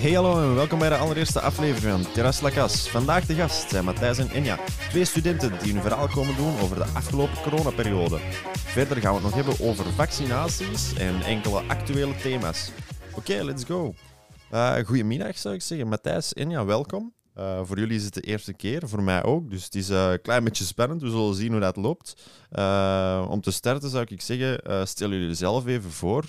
Hey hallo en welkom bij de allereerste aflevering van Terras Lacas. Vandaag de gast zijn Matthijs en Enja, twee studenten die hun verhaal komen doen over de afgelopen coronaperiode. Verder gaan we het nog hebben over vaccinaties en enkele actuele thema's. Oké, let's go. Uh, goedemiddag zou ik zeggen. Matthijs, Enja, welkom. Uh, voor jullie is het de eerste keer, voor mij ook. Dus het is uh, een klein beetje spannend. We zullen zien hoe dat loopt. Om te starten zou ik zeggen, stel jullie zelf even voor.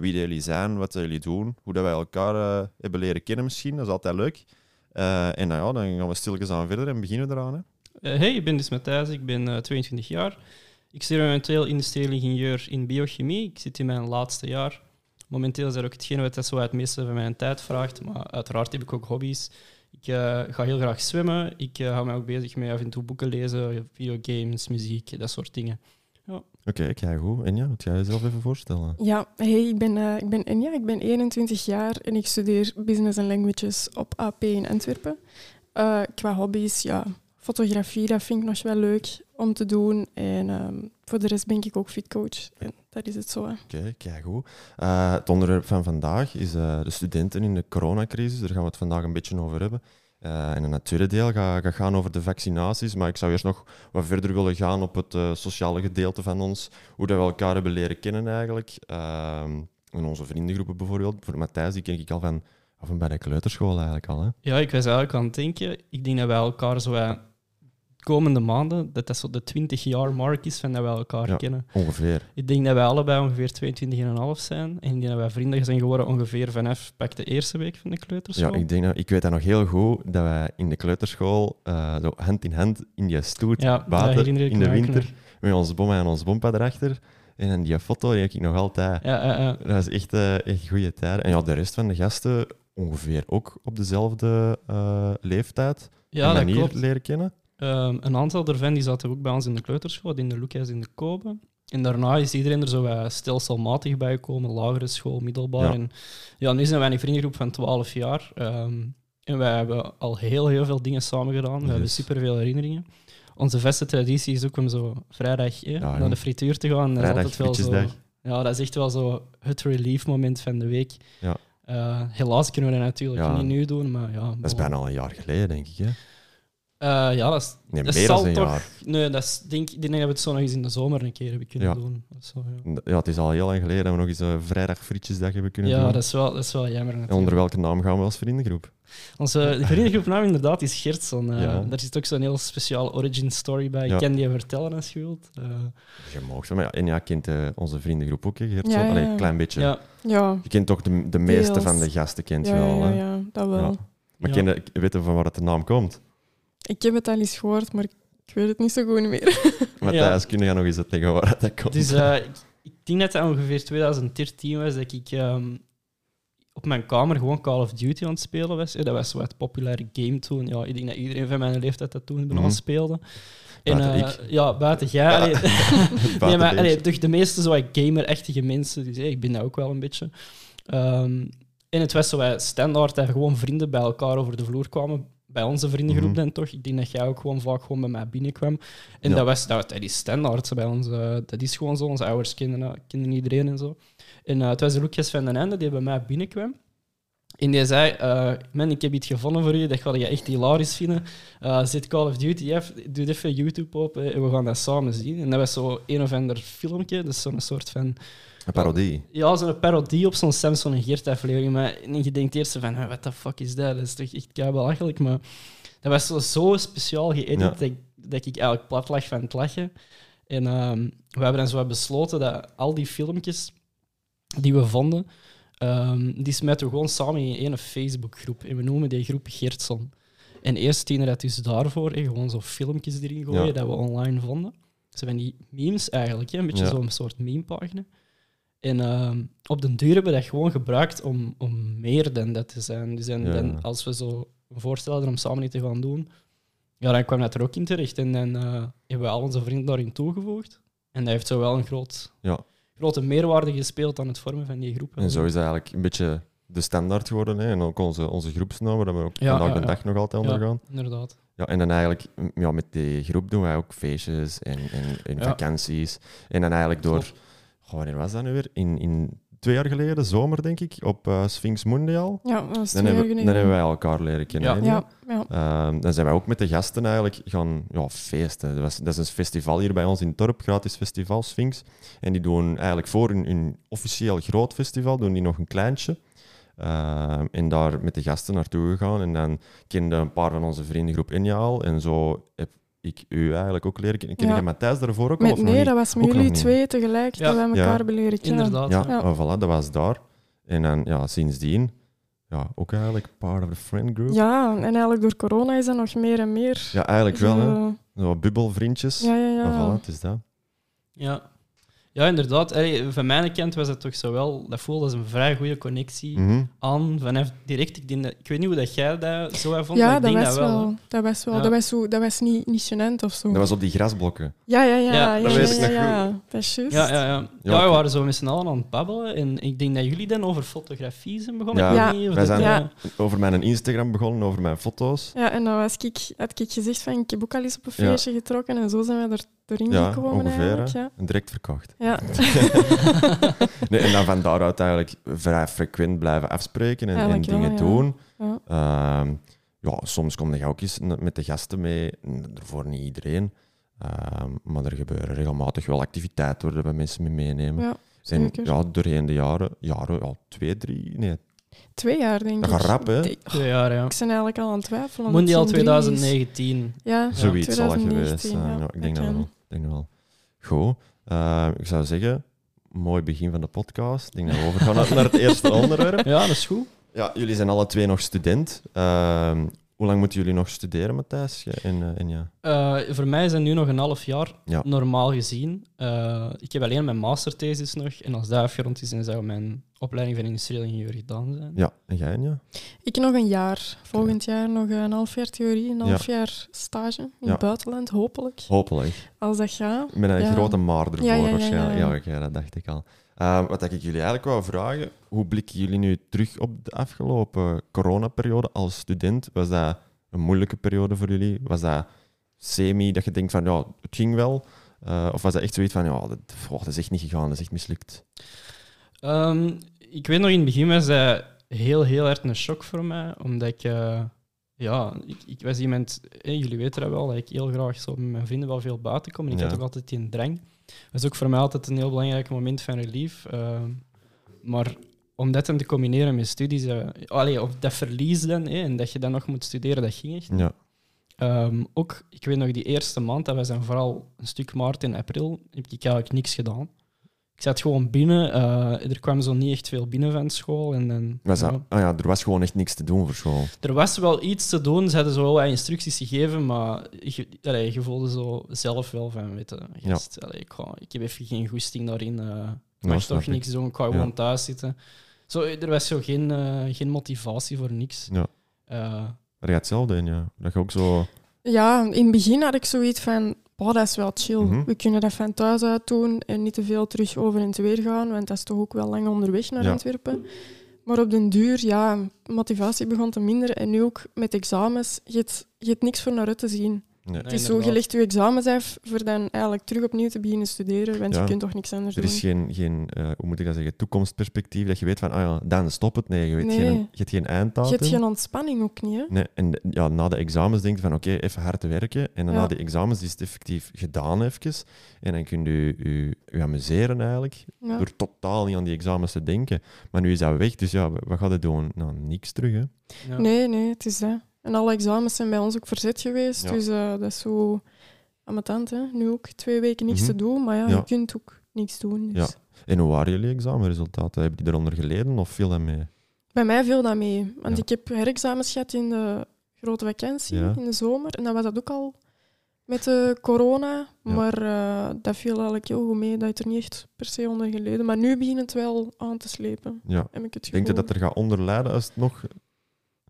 Wie jullie zijn, wat jullie doen, hoe dat wij elkaar hebben leren kennen misschien. Dat is altijd leuk. en nou ja, dan gaan we stilletjes verder en beginnen eraan. Hè. hey, ik ben dus Matthijs, ik ben 22 jaar. Ik studeer momenteel industrieel ingenieur in biochemie. Ik zit in mijn laatste jaar. Momenteel is dat ook hetgene wat zo het meeste van mijn tijd vraagt. Maar uiteraard heb ik ook hobby's. Ik ga heel graag zwemmen. Ik hou me ook bezig met af en toe boeken lezen, videogames, muziek, dat soort dingen. Ja. Oké, okay, kijk goed. Enja, moet jij jezelf even voorstellen? Ja, hey, ik ben, uh, ik ben Enja, ik ben 21 jaar en ik studeer Business and Languages op AP in Antwerpen. qua hobby's, ja, fotografie, dat vind ik nog wel leuk om te doen. En um, voor de rest ben ik ook fitcoach. En dat is het zo. Oké, okay, kijk goed. Uh, het onderwerp van vandaag is uh, de studenten in de coronacrisis. Daar gaan we het vandaag een beetje over hebben. Uh, en in het tweede deel gaat ga gaan over de vaccinaties. Maar ik zou eerst nog wat verder willen gaan op het sociale gedeelte van ons. Hoe dat we elkaar hebben leren kennen eigenlijk. Ehm, in onze vriendengroepen bijvoorbeeld. Voor Matthijs, die ken ik al van, van bij de kleuterschool eigenlijk al. Hè? Ja, ik was eigenlijk aan het denken. Ik denk dat wij elkaar zo komende maanden, dat dat zo de 20 jaar mark is van dat we elkaar kennen. Ongeveer. Ik denk dat wij allebei ongeveer 22,5 zijn. En ik denk dat wij vrienden zijn geworden ongeveer vanaf pak de eerste week van de kleuterschool. Ja, ik, denk dat, ik weet dat nog heel goed, dat wij in de kleuterschool uh, zo hand in hand in die stoet ja, in de winter met ons bom en ons bompad erachter. En die foto die heb ik nog altijd. Ja, uh, Dat is echt, uh, echt goede tijd. En ja, de rest van de gasten ongeveer ook op dezelfde uh, leeftijd. Ja, manier dat klopt. leren kennen. Um, een aantal daarvan die zaten ook bij ons in de kleuterschool, in de Lucas in de Kobe. En daarna is iedereen er zo stelselmatig bij gekomen, lagere school, middelbaar. Ja. En ja, nu zijn wij een vriendengroep van 12 jaar. Um, en wij hebben al heel, heel veel dingen samen gedaan. We yes. hebben superveel herinneringen. Onze vaste traditie is ook om zo vrijdag eh, ja, naar de frituur te gaan. Dat is altijd wel zo, ja, dat is echt wel zo het relief moment van de week. Ja. Uh, helaas kunnen we dat natuurlijk niet nu doen, maar ja. Dat is bijna al een jaar geleden, denk ik. Hè? Uh, ja, dat is. Nee, dat meer zal dan een toch, jaar. Nee, dat is, denk, ik denk dat we het zo nog eens in de zomer een keer hebben kunnen Ja. doen. Dat zo, ja. Ja, het is al heel lang geleden dat we nog eens een vrijdag frietjesdag hebben kunnen ja, doen. dat is wel, dat is wel jammer. En Natuurlijk. onder welke naam gaan we als vriendengroep? Onze vriendengroepnaam inderdaad is Gertson. Uh, Ja. Daar zit ook zo'n heel speciaal origin story bij. Ja. Ik kan die vertellen als je wilt. Uh, Je mag maar ja, en ja, kent eh, onze vriendengroep ook, hè, Geert? Ja, Zo? ja, Allee, ja. een klein beetje. ja, Ja, Je kent toch de, de meeste Deels. van de gasten, kent je ja, wel. ja, Hè? ja, dat wel. Ja. Maar Ja. ken je, weet je van waar het de naam komt? Ik heb het al eens gehoord, maar ik weet het niet zo goed meer. Matthijs, kun je nog eens uitleggen waar dat komt? Dus eh, ik, ik denk dat het ongeveer 2013 was dat ik ehm, op mijn kamer gewoon Call of Duty aan het spelen was. Eh, Dat was zo het populaire game toen. Ja, ik denk dat iedereen van mijn leeftijd dat toen Mhm. speelde. En, Buiten eh, Ja, buiten jij. Allee, nee, maar allee, toch de meeste zo wat gamer-echtige mensen. Dus hey, ik ben dat ook wel een beetje. Ehm, en het was zo wat standaard dat gewoon vrienden bij elkaar over de vloer kwamen. Bij onze vriendengroep Mhm. dan toch. Ik denk dat jij ook gewoon vaak gewoon bij mij binnenkwam. En Ja. dat, was, dat, dat is standaard bij ons. eh, dat is gewoon zo. Onze ouders kennen, dat- kennen iedereen en zo. En eh, het was Lucas van den Ende die bij mij binnenkwam. En die zei, eh, man, ik heb iets gevonden voor je, dat ga je echt hilarisch vinden. Eh zet Call of Duty, af, doe even YouTube op eh, en we gaan dat samen zien. En dat was zo een of ander filmpje, dus zo'n soort van... Een parodie. Ja, zo'n parodie op zo'n Samson en Geert aflevering. Maar en je denkt eerst van, what the fuck is dat? Dat is toch echt belachelijk. Maar dat was zo, zo speciaal geëdit Ja. dat, ik, dat ik eigenlijk plat lag van het lachen. En ehm, we hebben dan zo besloten dat al die filmpjes die we vonden, ehm, die smijten we gewoon samen in één Facebookgroep. En we noemen die groep Geertson. En eerst dienen dat dus daarvoor, hè, gewoon zo filmpjes erin gooien Ja. dat we online vonden. Zo van die memes eigenlijk, hè, een beetje Ja. zo'n soort memepagina. En ehm, op den duur hebben we dat gewoon gebruikt om, om meer dan dat te zijn. Dus en, Ja. dan, als we zo een voorstel hadden om samen iets te gaan doen, ja, dan kwam dat er ook in terecht. En dan eh, hebben we al onze vrienden daarin toegevoegd. En dat heeft zo wel een groot, Ja. grote meerwaarde gespeeld aan het vormen van die groep. En zo is dat eigenlijk een beetje de standaard geworden. Hè? En ook onze, onze groepsnaam, waar we ook Ja, vandaag ja, de dag nog altijd Ja. ondergaan. Inderdaad. Ja, en dan eigenlijk, ja, met die groep doen wij ook feestjes en, en, vakanties. En dan eigenlijk door, Klopt. Goh, wanneer was dat nu weer? In, in twee jaar geleden, zomer denk ik, op eh, Sphinx Mondial. Ja, dat was Dan jaar hebben, dan hebben wij elkaar leren kennen. Ja. Ja, ja. Ehm, dan zijn wij ook met de gasten eigenlijk gaan ja, feesten. Dat, was, dat is een festival hier bij ons in het dorp, gratis festival, Sphinx. En die doen eigenlijk voor hun, hun officieel groot festival, doen die nog een kleintje. Ehm, en daar met de gasten naartoe gegaan. En dan kende een paar van onze vriendengroep Inja al. En zo heb ik u eigenlijk ook leren kennen. Ken Ja. jij Matthijs daarvoor ook al? Met, of nog nee, niet? dat was met Ook jullie niet. twee tegelijk Ja. dat wij elkaar Ja. hebben leren kennen. Inderdaad. Ja, Ja. oh, voilà, dat was daar. En dan ja, sindsdien, ja, ook eigenlijk part of the friend group. Ja, en eigenlijk door corona is dat nog meer en meer. Ja, eigenlijk wel. Hè. Zo- bubbelvriendjes. Ja, ja, Maar ja. voilà, het is dat. Ja. Ja, inderdaad. Allee, van mijn kant was het toch zo wel... Dat voelde als een vrij goede connectie Mhm. aan. Vanaf direct, ik, denk dat- ik weet niet hoe dat jij dat zo vond, maar Ja, ik dat denk was dat wel. Dat was wel. Ja. Dat was, zo, dat was niet, niet gênant of zo. Dat was op die grasblokken. Ja, ja, ja. Ja, ja, dat ja, weet ik ja, nog ja. Dat is juist. Ja, ja, ja. Ja, ja, we waren zo met z'n allen aan het babbelen. En ik denk dat jullie dan over fotografie zijn begonnen. Ja, niet of wij dat, zijn- Over mijn Instagram begonnen, over mijn foto's. Ja, en dan was ik, had ik gezegd van ik heb ook al eens op een feestje getrokken en zo zijn we er erin Ja, gekomen ongeveer. Ja. En direct verkocht. Ja. Nee, en dan van daaruit eigenlijk vrij frequent blijven afspreken en, en Eigenlijk wel, dingen ja. doen. Ja. Ehm, ja, soms kom je ook eens met de gasten mee. Voor niet iedereen. Ehm, maar er gebeuren regelmatig wel activiteiten waar we mensen mee meenemen. ja, en ja, doorheen de jaren, jaren al twee, drie, nee, Twee jaar denk dat ik. gaat rap, hè? Ik, Twee jaar, ja. ik ben eigenlijk al aan het twijfelen. Mondial omdat het in drie is. 2019. Ja, Zoiets zal het 2019, geweest zijn. ja, Ja, ik denk dat wel. Ik denk dat wel. Goed. Eh, ik zou zeggen, mooi begin van de podcast. Ik denk dat we overgaan naar- het eerste onderwerp. Ja, dat is goed. Ja, jullie zijn alle twee nog student. Ehm, hoe lang moeten jullie nog studeren, Matthijs? En, eh, en ja. Eh, voor mij is het nu nog een half jaar, Ja. normaal gezien. Eh, ik heb alleen mijn masterthesis nog. En als dat afgerond is, dan zou mijn opleiding van industrieel ingenieur gedaan zijn. ja, en jij, ja? Ik nog een jaar. Volgend jaar nog een half jaar theorie, een Ja. half jaar stage in Ja. het buitenland, hopelijk. Hopelijk. Als dat gaat. Met een Ja. grote maar ervoor Ja, ja, ja, waarschijnlijk. ja. Ja, dat dacht ik al. Ehm, wat ik jullie eigenlijk wou vragen, hoe blikken jullie nu terug op de afgelopen coronaperiode als student? Was dat een moeilijke periode voor jullie? Was dat semi, dat je denkt van, ja, het ging wel? Eh, of was dat echt zoiets van, ja, dat, oh, dat is echt niet gegaan, dat is echt mislukt? Ehm, ik weet nog, in het begin was dat heel, heel erg een shock voor mij. Omdat ik... eh, ja, ik, ik was iemand... jullie weten dat wel, dat ik heel graag zo met mijn vrienden wel veel buiten kom. En ik Ja. had ook altijd die drang. Dat is ook voor mij altijd een heel belangrijk moment van relief. Ehm, maar om dat dan te combineren met studies... allee, of dat verlies dan, en dat je dan nog moet studeren, dat ging echt Ja, Ehm, ook, ik weet nog, die eerste maand, dat was dan vooral een stuk maart en april, heb ik eigenlijk niks gedaan. Ik zat gewoon binnen, eh, er kwam zo niet echt veel binnen van school. En dan, was dat, ja. ah ja, er was gewoon echt niks te doen voor school. Er was wel iets te doen, ze hadden zo wel wat instructies gegeven, maar je, allee, je voelde zo zelf wel van, weet je, gast, allee, ik, ga, ik heb even geen goesting daarin, eh ik Ja, mag toch ik. niks doen, ik ga Ja. gewoon thuis zitten. Zo, er was zo geen, eh, geen motivatie voor niks. Ja. Eh, Maar jij hetzelfde in, ja. Dat je ook zo... Ja, in het begin had ik zoiets van, boah, dat is wel chill. Mhm. We kunnen dat van thuis uit doen en niet te veel terug over en weer gaan, want dat is toch ook wel lang onderweg naar Ja. Antwerpen. Maar op den duur, ja, motivatie begon te minderen. En nu ook met examens, je hebt, je hebt niks voor naar uit te zien. Nee. het is zo, je legt je examens af voor dan eigenlijk terug opnieuw te beginnen studeren, want Ja. je kunt toch niks anders Er doen. is geen, geen eh, hoe moet ik dat zeggen, toekomstperspectief dat je weet van, ah ja, dan stop het. Nee, je, weet Nee. Geen, je hebt geen Je einddatum. hebt geen ontspanning ook niet, hè? Nee, en ja, na de examens denk je van oké, even hard te werken. En dan Ja. na die examens is het effectief gedaan even. En dan kun je je, je amuseren eigenlijk. Ja. Door totaal niet aan die examens te denken. Maar nu is dat weg, dus ja, wat gaat het doen? Nou, niks terug, hè. ja. Nee, nee, het is dat. En alle examens zijn bij ons ook verzet geweest. Ja. Dus eh, dat is zo ambetant, hè. Nu ook twee weken niks Mhm. te doen, maar ja, Ja. je kunt ook niks doen. Dus. Ja. En hoe waren jullie examenresultaten? Hebben die eronder geleden of viel dat mee? Bij mij viel dat mee. Want ik heb herexamens gehad in de grote vakantie, in de zomer. En dan was dat ook al met de corona. Maar eh, dat viel eigenlijk heel goed mee. Dat heeft er niet echt per se onder geleden. Maar nu begint het wel aan te slepen, Ja. heb ik het Denk je dat er gaat onderlijden als het nog...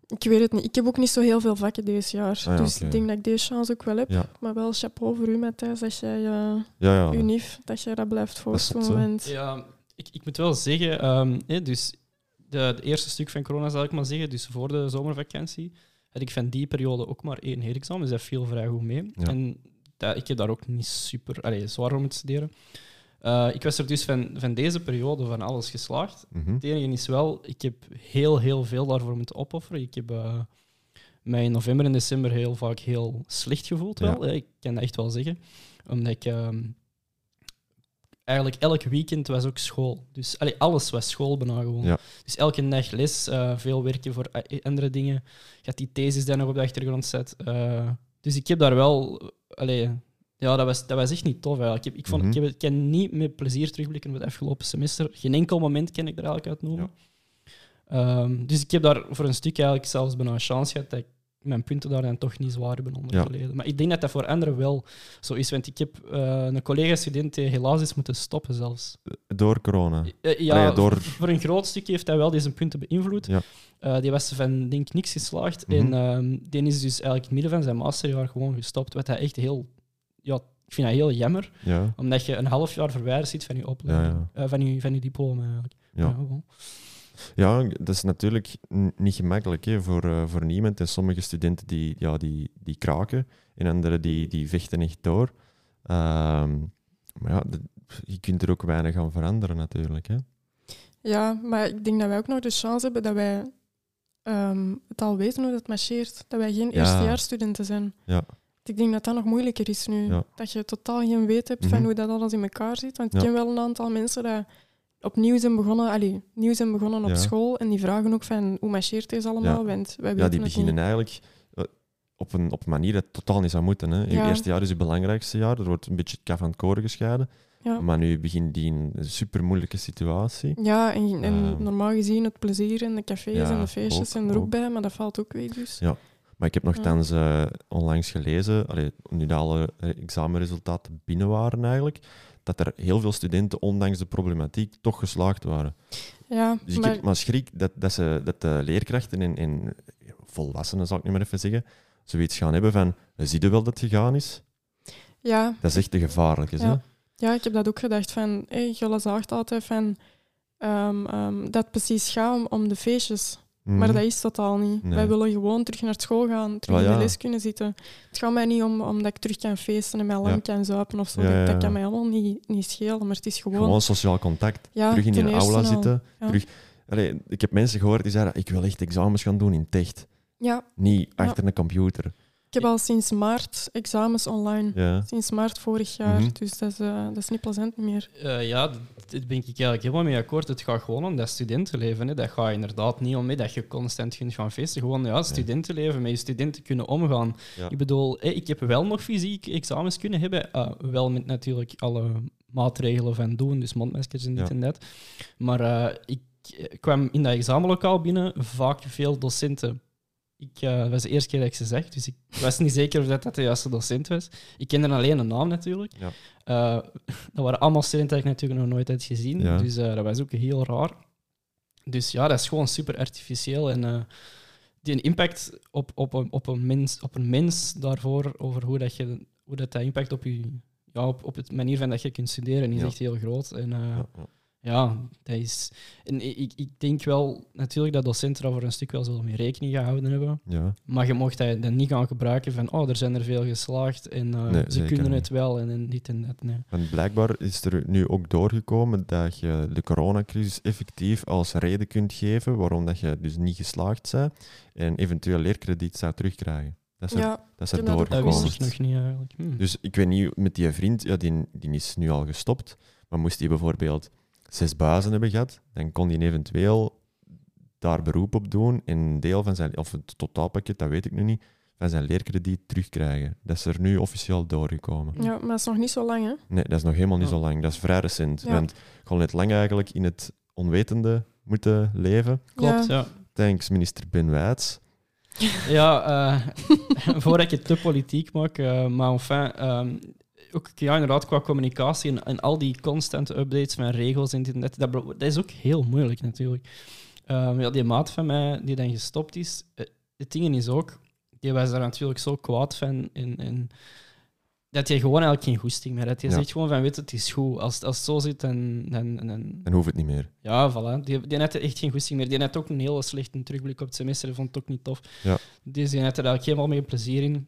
Ik weet het niet. Ik heb ook niet zo heel veel vakken deze jaar. Ah ja, dus ik denk dat ik deze chance ook wel heb. Ja, Maar wel chapeau voor u, Matthijs, dat jij eh ja. ja. uw NIF, dat jij dat blijft voortdoen. zot, hè? Want Ja, ik, ik moet wel zeggen, ehm, hè, dus de, het eerste stuk van corona zal ik maar zeggen, dus voor de zomervakantie, had ik van die periode ook maar één herexamen, dus dat viel vrij goed mee. Ja. En dat, ik heb daar ook niet super allee, zwaar om moeten studeren. Eh, ik was er dus van, van deze periode van alles geslaagd. Mhm. Het enige is wel, ik heb heel, heel veel daarvoor moeten opofferen. Ik heb eh, mij in november en december heel vaak heel slecht gevoeld. Wel. Ja. Ik kan dat echt wel zeggen. Omdat ik ehm, eigenlijk elk weekend was ook school. Dus allee, alles was school bijna gewoon. Ja. Dus elke dag les, eh, veel werken voor andere dingen. Je had die thesis die nog op de achtergrond zet. Dus ik heb daar wel... Allee, ja, dat was, dat was echt niet tof eigenlijk. Ik, heb, ik, vond, Mhm. ik, heb, ik kan niet met plezier terugblikken op het afgelopen semester. Geen enkel moment kan ik er eigenlijk uit noemen. Ehm, dus ik heb daar voor een stuk eigenlijk zelfs bijna een chance gehad dat ik mijn punten daar dan toch niet zwaar hebben ondergeleden. Maar ik denk dat dat voor anderen wel zo is. Want ik heb eh, een collega-student die helaas is moeten stoppen zelfs. Door corona. Eh, ja, Allee, door- voor een groot stuk heeft hij wel deze punten beïnvloed. Ja. Eh, die was van, denk ik, niks geslaagd. Mhm. En ehm, die is dus eigenlijk in het midden van zijn masterjaar gewoon gestopt. Wat hij echt heel... Ja, ik vind dat heel jammer, Ja, omdat je een half jaar verwijderd zit van je opleiding. Ja, Eh, van, je, van je diploma, eigenlijk. ja. Ja, dat is natuurlijk niet gemakkelijk hè, voor, eh, voor niemand. En sommige studenten die, ja, die, die kraken en anderen die, die vechten echt door. Ehm, maar ja, je kunt er ook weinig aan veranderen natuurlijk. Hè. Ja, maar ik denk dat wij ook nog de chance hebben dat wij ehm, het al weten hoe dat marcheert. Dat wij geen Ja. eerstejaarsstudenten zijn. Ja. Ik denk dat dat nog moeilijker is nu. Ja. Dat je totaal geen weet hebt van Mhm. hoe dat alles in elkaar zit. Want ik ken wel een aantal mensen die opnieuw zijn begonnen, allee, nieuw zijn begonnen op school. En die vragen ook van hoe marcheert deze allemaal? Ja. Want wij Ja, die het beginnen niet. eigenlijk eh, op een, op een manier dat totaal niet zou moeten. Hè. Je Ja. eerste jaar is je belangrijkste jaar. Er wordt een beetje het kaf van het koren gescheiden. Ja. Maar nu begint die in een super moeilijke situatie. Ja, en, en Ehm. normaal gezien het plezier en de cafés Ja, en de feestjes ook, zijn er ook ook. bij, maar dat valt ook weg dus. Ja. Maar ik heb nogthans eh, onlangs gelezen, allee, nu dat alle eh, examenresultaten binnen waren eigenlijk, dat er heel veel studenten, ondanks de problematiek, toch geslaagd waren. Ja, Dus ik maar, heb maar schrik dat, dat, ze, dat de leerkrachten en, en volwassenen, zal ik nu maar even zeggen, zoiets gaan hebben van, zie je wel dat het gegaan is? ja, Dat is echt te gevaarlijk. Ja. hè? Ja, ik heb dat ook gedacht van, hey, Gulle zegt altijd van ehm, ehm, dat precies gaat om, om de feestjes. Maar Mhm. dat is totaal niet. Nee. Wij willen gewoon terug naar school gaan, terug Wel, in ja. de les kunnen zitten. Het gaat mij niet om omdat ik terug kan feesten en mij lang kan zuipen of zo. Ja, Dat- kan mij allemaal niet, niet schelen, maar het is gewoon... Gewoon sociaal contact. terug in eerste aula al. zitten. Terug, Allee, ik heb mensen gehoord die zeiden, ik wil echt examens gaan doen in Techt. Ja, Niet achter een computer. Ik heb al sinds maart examens online. Ja. Sinds maart vorig jaar, Mhm. dus dat is, eh, dat is niet plezant meer. Eh, ja, d- dit ben ik eigenlijk helemaal mee akkoord. Het gaat gewoon om dat studentenleven. Hè. Dat gaat inderdaad niet om hè, dat je constant kunt gaan feesten. Gewoon ja, studentenleven, met je studenten kunnen omgaan. Ja. Ik bedoel, hè, ik heb wel nog fysiek examens kunnen hebben. eh, wel met natuurlijk alle maatregelen van doen, dus mondmaskers en dit Ja. en dat. Maar eh, ik kwam in dat examenlokaal binnen, vaak veel docenten. Ik uh, was de eerste keer dat ik ze zag, dus ik was niet zeker of dat, dat de juiste docent was. Ik kende alleen een naam natuurlijk. Ja. Uh, dat waren allemaal studenten die ik natuurlijk nog nooit had gezien, Ja. dus uh, dat was ook heel raar. Dus ja, dat is gewoon super artificieel. En die impact op, op, een, op, een mens, op een mens daarvoor, over hoe dat, je, hoe dat, dat impact op je ja, op, op het manier van dat je kunt studeren, is Ja. echt heel groot. En, Ja, dat is. En ik, ik denk wel natuurlijk dat docenten daar voor een stuk wel zullen mee rekening gehouden hebben. Ja. Maar je mocht dat dan niet gaan gebruiken van, oh, er zijn er veel geslaagd en uh, Nee, ze kunnen niet. het wel en, en dit en dat. Nee. Want blijkbaar is er nu ook doorgekomen dat je de coronacrisis effectief als reden kunt geven waarom dat je dus niet geslaagd bent en eventueel leerkrediet zou terugkrijgen. Dat is er, Ja, dat is er heb dat wist doorgekomen. ik nog niet eigenlijk. Hm. Dus ik weet niet, met die vriend, ja, die, die is nu al gestopt, maar moest hij bijvoorbeeld zes bazen hebben gehad, dan kon hij eventueel daar beroep op doen en een deel van zijn, of het totaalpakket, dat weet ik nu niet, van zijn leerkrediet terugkrijgen. Dat is er nu officieel doorgekomen. ja, maar dat is nog niet zo lang, hè? Nee, dat is nog helemaal niet Ja. zo lang. Dat is vrij recent. Ja. Want had net lang eigenlijk in het onwetende moeten leven. Klopt, Ja. ja. Thanks, minister Ben Wijts. Ja, eh, voordat ik het te politiek maak, eh, maar enfin, ehm, ook ja, inderdaad qua communicatie en, en al die constante updates van regels en dit en dat, dat, dat is ook heel moeilijk natuurlijk. Ehm, ja, die maat van mij die dan gestopt is, eh, het ding is ook, die was daar natuurlijk zo kwaad van en, en dat je gewoon eigenlijk geen goesting meer hebt. Je Ja. zegt gewoon van, weet het is goed. Als, als het zo zit, dan... dan, dan Dan hoeft het niet meer. ja, voilà. Die, die had echt geen goesting meer. Die had ook een hele slechte terugblik op het semester. Die vond het ook niet tof. Ja. Dus die had er eigenlijk helemaal meer plezier in.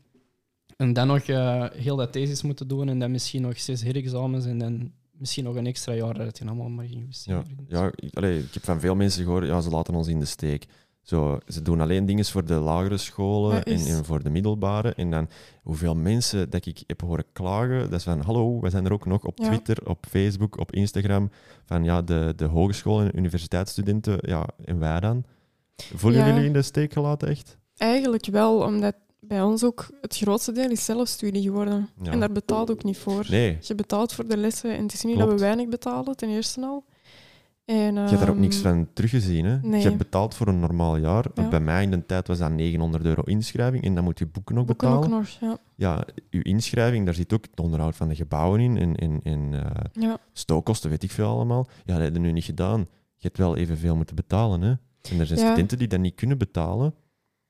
En dan nog eh, heel dat thesis moeten doen en dan misschien nog zes herexamens en dan misschien nog een extra jaar dat je allemaal maar ging Ja, ja ik, allee, ik heb van veel mensen gehoord, ja, ze laten ons in de steek. Zo, ze doen alleen dingen voor de lagere scholen en, voor de middelbare. En dan hoeveel mensen dat ik heb horen klagen, dat is van hallo, we zijn er ook nog op Ja. Twitter, op Facebook, op Instagram, van ja, de, de hogeschool- en universiteitsstudenten, ja, en wij dan? Voelen Ja. jullie in de steek gelaten, echt? Eigenlijk wel, omdat bij ons ook het grootste deel is zelfstudie geworden. Ja. En daar betaalt ook niet voor. Nee, Je betaalt voor de lessen en het is niet dat we weinig betalen, ten eerste al. En, je hebt daar ook ehm, niks van teruggezien. Hè? nee. Je hebt betaald voor een normaal jaar. Ja. Bij mij in de tijd was dat 900 euro inschrijving en dan moet je boeken ook Boeken betalen. ook nog, ja. ja, uw inschrijving, daar zit ook het onderhoud van de gebouwen in en, en, en eh, ja. stookkosten, weet ik veel allemaal. Ja, dat heb je nu niet gedaan. Je hebt wel evenveel moeten betalen. Hè? En er zijn studenten die dat niet kunnen betalen.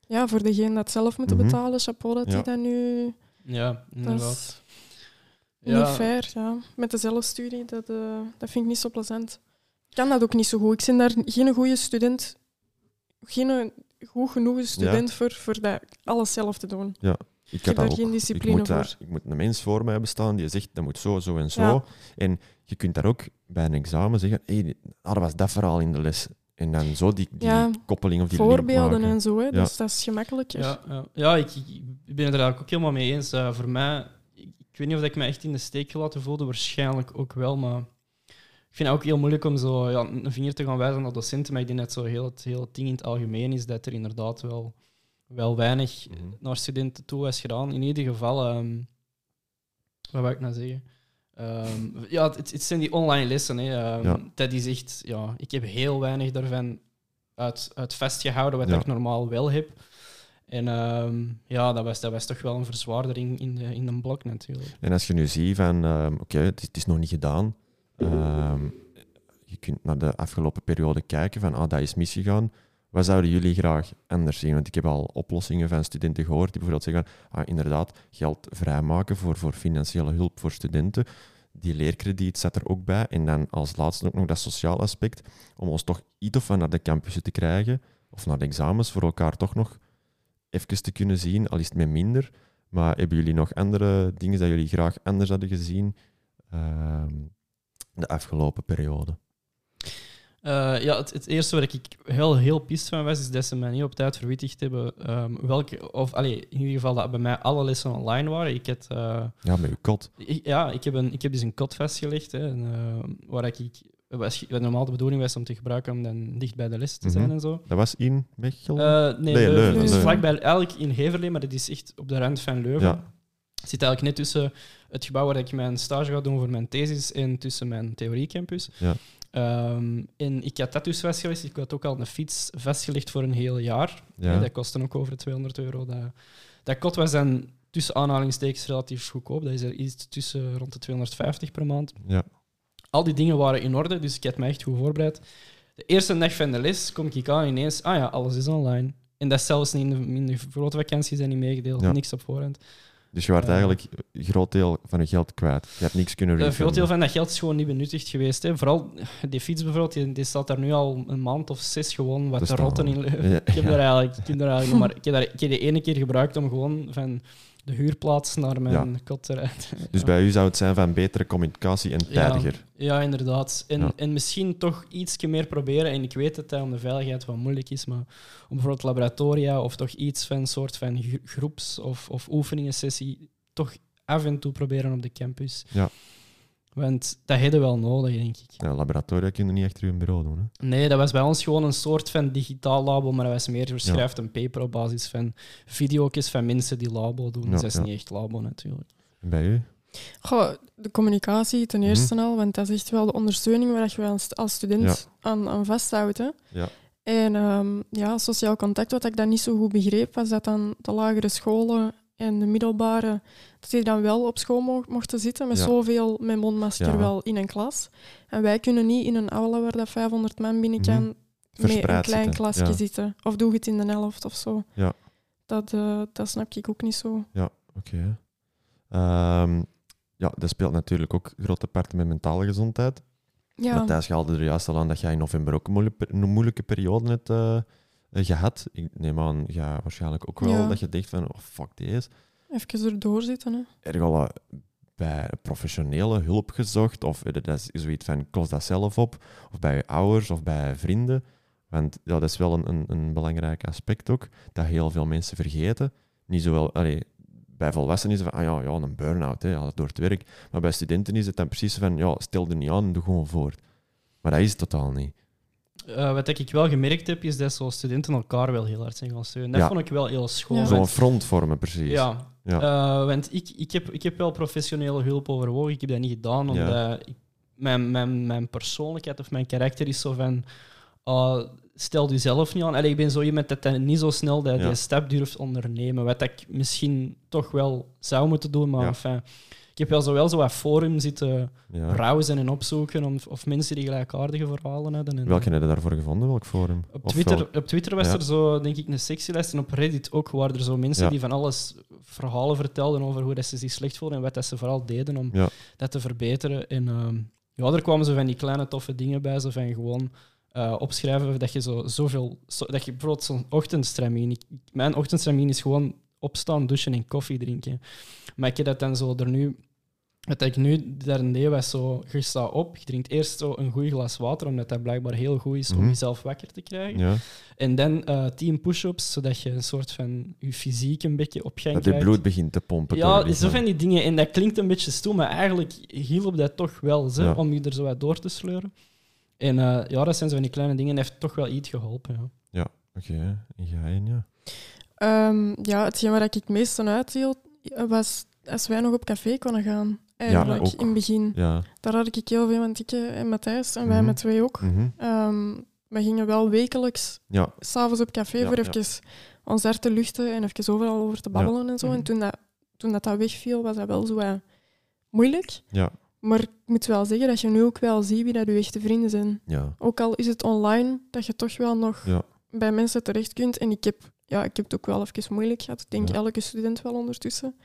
Ja, voor degene dat zelf moeten Mhm. betalen, chapeau dat Ja. die dat nu... Ja, Dat inderdaad. is Ja. niet fair, ja. Met de zelfstudie, dat, eh, dat vind ik niet zo plezant. Ik kan dat ook niet zo goed. Ik ben daar geen goede student, geen goed genoeg student voor, voor dat alles zelf te doen. Ik, heb daar ook. geen ik discipline moet, daar- voor. ik moet een mens voor mij hebben staan die zegt dat moet zo, zo en zo. Ja. En je kunt daar ook bij een examen zeggen: hé, hey, dat was dat verhaal in de les. En dan zo die, die Ja, koppeling of die Voorbeelden en zo, hè. Ja. Dus dat is gemakkelijker. Ja, ja. ja ik, ik ben het er eigenlijk ook helemaal mee eens. Eh, voor mij, ik, ik weet niet of ik me echt in de steek gelaten voelde, waarschijnlijk ook wel, maar ik vind het ook heel moeilijk om zo ja, een vinger te gaan wijzen naar docenten, maar ik denk dat zo heel het, heel het ding in het algemeen is dat er inderdaad wel, wel weinig Mhm. naar studenten toe is gedaan. In ieder geval, ehm, wat wil ik nou zeggen? Ehm, ja, het, het zijn die online lessen. Hè. Ja. Dat is echt, ja, ik heb heel weinig daarvan uit, uit vastgehouden, wat Ja. ik normaal wel heb. En ehm, ja, dat was, dat was toch wel een verzwaardering in de, in de blok natuurlijk. En als je nu ziet van, ehm, oké, het, is- het is nog niet gedaan. Je kunt naar de afgelopen periode kijken van, ah, dat is misgegaan. Wat zouden jullie graag anders zien? Want ik heb al oplossingen van studenten gehoord die bijvoorbeeld zeggen, ah, inderdaad, geld vrijmaken voor, voor financiële hulp voor studenten. Die leerkrediet zat er ook bij. En dan als laatste ook nog dat sociaal aspect, om ons toch iets wat naar de campussen te krijgen, of naar de examens, voor elkaar toch nog even te kunnen zien, al is het met minder. Maar hebben jullie nog andere dingen dat jullie graag anders hadden gezien ehm, de afgelopen periode? Eh, ja, het, het eerste waar ik heel, heel pist van was, is dat ze mij niet op tijd verwittigd hebben ehm, welke, of allee, in ieder geval dat bij mij alle lessen online waren. Ik had, eh, Ja, met uw kot. ik- ja, ik heb, een, ik heb dus een kot vastgelegd, hè, en, eh, waar ik, was, wat normaal de bedoeling was om te gebruiken om dan dicht bij de les te zijn Mhm. en zo. Dat was in Mechelen? Nee, Nee, Leuven. Leuven, Dus vlakbij, eigenlijk in Heverlee, maar dat is echt op de rand van Leuven. Ja. Het zit eigenlijk net tussen het gebouw waar ik mijn stage ga doen voor mijn thesis en tussen mijn theoriecampus. Ja. Ehm, en ik had dat dus vastgelegd. Ik had ook al een fiets vastgelegd voor een heel jaar. Ja. Dat kostte ook over 200 euro. Dat, dat kot was dan tussen aanhalingstekens relatief goedkoop. Dat is er iets tussen rond de 250 per maand. ja. Al die dingen waren in orde, dus ik had me echt goed voorbereid. De eerste dag van de les kom ik aan ineens, ah ja, alles is online. En dat is zelfs niet in de, in de grote vakanties zijn niet meegedeeld, Ja. niks op voorhand. Dus je werd eigenlijk een groot deel van je geld kwijt. Je hebt niks kunnen Een groot deel van dat geld is gewoon niet benuttigd geweest. Hè. Vooral die fiets bijvoorbeeld, die, die staat daar nu al een maand of zes gewoon wat Te rotten in Leuven. Ja, Ik heb ja. daar eigenlijk, ik heb daar eigenlijk maar, ik heb, daar, ik heb die ene keer gebruikt om gewoon van de huurplaats naar mijn kot te rijden. Dus Ja. bij u zou het zijn van betere communicatie en Ja. tijdiger. Ja, inderdaad. En, Ja. en misschien toch iets meer proberen. En ik weet dat dat om de veiligheid wat moeilijk is, maar om bijvoorbeeld laboratoria of toch iets van een soort van gro- groeps- of, of oefeningensessie toch af en toe proberen op de campus. Ja. Want dat hadden we wel nodig, denk ik. Ja, laboratoria kunnen niet achter uw bureau doen. Hè? Nee, dat was bij ons gewoon een soort van digitaal labo, maar dat was meer, je schrijft een paper op basis van video's van mensen die labo doen. Ja, dus dat is ja. niet echt labo natuurlijk. En bij u? Goh, de communicatie ten Mhm. eerste al, want dat is echt wel de ondersteuning waar je als, als student aan, aan vasthoudt. Hè. Ja. En ehm, ja, sociaal contact, wat ik dan niet zo goed begreep, was dat dan de lagere scholen en de middelbare, dat die dan wel op school mo- mochten zitten met Ja. zoveel met mondmasker Ja. wel in een klas. En wij kunnen niet in een aula waar dat 500 man binnen kan, met een klein klasje ja. zitten. Of doe het in de helft of zo. Ja. Dat, eh, dat snap ik ook niet zo. Oké. Ehm, ja, dat speelt natuurlijk ook grote parten met mentale gezondheid. Ja, Matthijs, je haalde er juist al aan dat jij in november ook een moeilijke, periode hebt eh, gehad. Ik neem aan, ja, waarschijnlijk ook wel Ja. dat je denkt van, oh fuck deze. even erdoor zitten. Hè. Er al eh, bij professionele hulp gezocht? Of eh, dat is zoiets van, kost dat zelf op? Of bij je ouders of bij vrienden? Want ja, dat is wel een, een, een belangrijk aspect ook, dat heel veel mensen vergeten. Niet zowel, allee, bij volwassenen is het van, ah ja, ja een burn-out, ja, door het werk. Maar bij studenten is het dan precies van, ja, stel er niet aan en doe gewoon voort. Maar dat is het totaal niet. Uh, wat ik wel gemerkt heb, is dat zo studenten elkaar wel heel hard zijn gaan steunen. Dat Ja. vond ik wel heel schoon. Ja. Zo'n front vormen, precies. Ja, Ja. Eh, want ik, ik, heb, ik heb wel professionele hulp overwogen. Ik heb dat niet gedaan, omdat Ja. ik, mijn, mijn, mijn persoonlijkheid of mijn karakter is zo van... ah, stel jezelf niet aan. Allee, ik ben zo iemand dat niet zo snel dat die stap durft ondernemen. Wat ik misschien toch wel zou moeten doen, maar Ja. enfin, heb wel zo wel zo wat forum zitten Ja. browsen en opzoeken om, of mensen die gelijkaardige verhalen hadden. En, Welke heb je daarvoor gevonden? Welk forum? op Twitter, wel- op Twitter was Ja. er zo, denk ik, een sectielijst. En op Reddit ook waren er zo mensen Ja. die van alles verhalen vertelden over hoe dat ze zich slecht voelden en wat dat ze vooral deden om dat te verbeteren. En ehm, ja, er kwamen zo van die kleine toffe dingen bij, zo van gewoon eh, opschrijven dat je zo, zoveel... Zo, dat je bijvoorbeeld zo'n ochtendstramine... ik- Mijn ochtendstramine is gewoon opstaan, douchen en koffie drinken. Maar ik heb dat dan zo er nu... Wat ik nu daarin deed, was zo... Je staat op, je drinkt eerst zo een goed glas water, omdat dat blijkbaar heel goed is om Mhm. jezelf wakker te krijgen. Ja. En dan eh 10 push-ups, zodat je een soort van je fysiek een beetje op gang Dat je krijgt. bloed begint te pompen. Ja, zo van die dingen. En dat klinkt een beetje stoem, maar eigenlijk hielp dat toch wel, ze, Ja. om je er zo wat door te sleuren. En eh, ja, dat zijn zo van die kleine dingen. En heeft toch wel iets geholpen. Ja. Oké, en jij, ja. Ehm, ja, hetgeen waar ik het meest aan uithield, was als wij nog op café konden gaan. Eigenlijk, ook. in het begin. Ja. Daar had ik heel veel met Tikke en Matthijs, en wij Mhm. met twee ook. Mhm. Ehm, we gingen wel wekelijks Ja. s'avonds op café Ja, voor ja. even ons hart te luchten en even overal over te babbelen en zo. Mhm. En toen dat, toen dat, dat wegviel, was dat wel zo moeilijk. Ja. Maar ik moet wel zeggen dat je nu ook wel ziet wie dat je echte vrienden zijn. Ja. Ook al is het online, dat je toch wel nog Ja. bij mensen terecht kunt. En ik heb, ja, ik heb het ook wel even moeilijk gehad. Ik denk Ja. elke student wel ondertussen.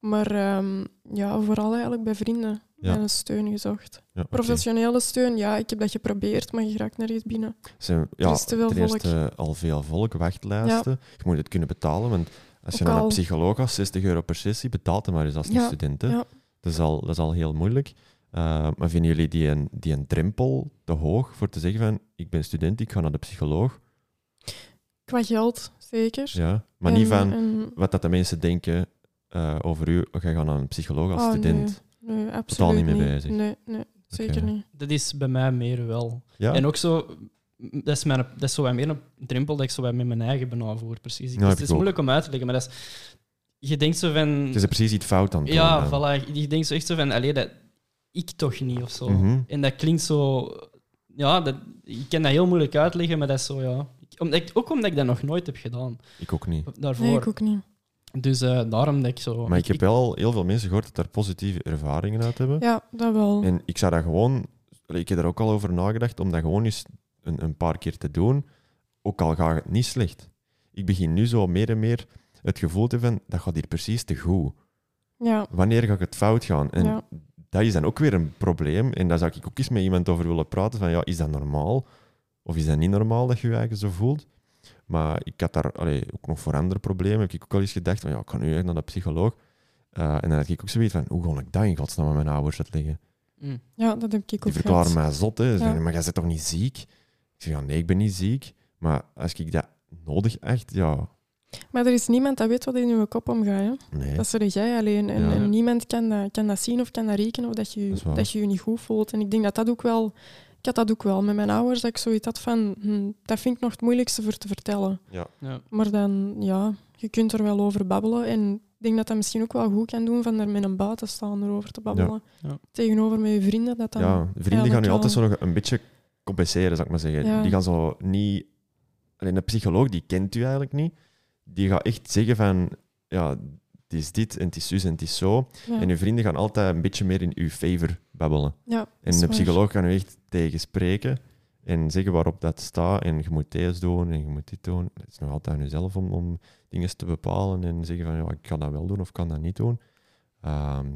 Maar ehm, ja, vooral eigenlijk bij vrienden Ja. en steun gezocht. ja. Professionele steun, ja, ik heb dat geprobeerd, maar je raakt nergens binnen. Zijn, ja, is te veel ten eerste al veel volk, wachtlijsten. Je moet het kunnen betalen, want als je naar een psycholoog gaat, 60 euro per sessie, betaalt hem maar eens als een student. hè. Dat, is al, dat is al heel moeilijk. Uh, maar vinden jullie die een, die een drempel te hoog voor te zeggen van ik ben student, ik ga naar de psycholoog? Qua geld, zeker. Ja, maar En- niet van en- wat dat de mensen denken uh, over u. Je gaat naar een psycholoog als Oh, student. Nee, nee absoluut niet mee bezig. Nee, nee zeker niet. Dat is bij mij meer wel. Ja? En ook zo... Dat is, mijn, dat is zo wat meer een drempel dat ik zo wat met mijn eigen precies. Ja, Dus heb het is ook. moeilijk om uit te leggen, maar dat is... Je denkt zo van... Je is precies iets fout aan het doen. Ja, dan. voilà. Je denkt zo echt zo van, allee, dat, ik toch niet of zo. Mhm. En dat klinkt zo... Ja, dat, ik kan dat heel moeilijk uitleggen, maar dat is zo, ja... Omdat ik, ook omdat ik dat nog nooit heb gedaan, Ik ook niet. daarvoor. Nee, ik ook niet. Dus eh, daarom dat ik zo... Maar ik heb wel heel veel mensen gehoord dat daar positieve ervaringen uit hebben. Ja, dat wel. En ik zou dat gewoon, ik heb er ook al over nagedacht, om dat gewoon eens een, een paar keer te doen, ook al gaat het niet slecht. Ik begin nu zo meer en meer het gevoel te hebben, dat gaat hier precies te goed. Ja, Wanneer gaat het fout gaan? En Ja. dat is dan ook weer een probleem. En daar zou ik ook eens met iemand over willen praten, van ja, is dat normaal? Of is dat niet normaal dat je je eigen zo voelt? Maar ik had daar allee, ook nog voor andere problemen. Heb ik ook al eens gedacht, van ja, ik kan nu echt naar de psycholoog. Uh, en dan had ik ook zoiets van, hoe ga ik dat in godsnaam met mijn ouders uitleggen? Mm. ja, dat heb ik ook Die verklaren mij zot. Hè. Ze Ja. zeggen, maar jij bent toch niet ziek? Ik zeg, ja, nee, ik ben niet ziek. Maar als ik dat nodig echt, ja, Maar er is niemand dat weet wat er in je kop omgaat. Hè? nee. Dat zeg jij alleen. En, Ja. en niemand kan dat, kan dat zien of kan dat rekenen of dat je, Dat dat je je niet goed voelt. En ik denk dat dat ook wel... Ik had dat ook wel met mijn ouders, dat ik zoiets had van... Hm, dat vind ik nog het moeilijkste voor te vertellen. Ja. Maar dan, ja, je kunt er wel over babbelen. En ik denk dat dat misschien ook wel goed kan doen van er met een buitenstaander over te babbelen. Ja. Tegenover met je vrienden. Dat dan ja, vrienden gaan nu altijd zo nog een beetje compenseren, zou ik maar zeggen. Ja. Die gaan zo niet... Alleen een psycholoog, die kent u eigenlijk niet. Die gaat echt zeggen van, ja, het is dit en het is zus en het is zo. Ja. En uw vrienden gaan altijd een beetje meer in uw favor babbelen. Ja, En de psycholoog kan u echt tegenspreken en zeggen waarop dat staat. En je moet deze doen en je moet dit doen. Het is nog altijd aan jezelf om, om dingen te bepalen en zeggen van ja, ik kan dat wel doen of kan dat niet doen. Ehm,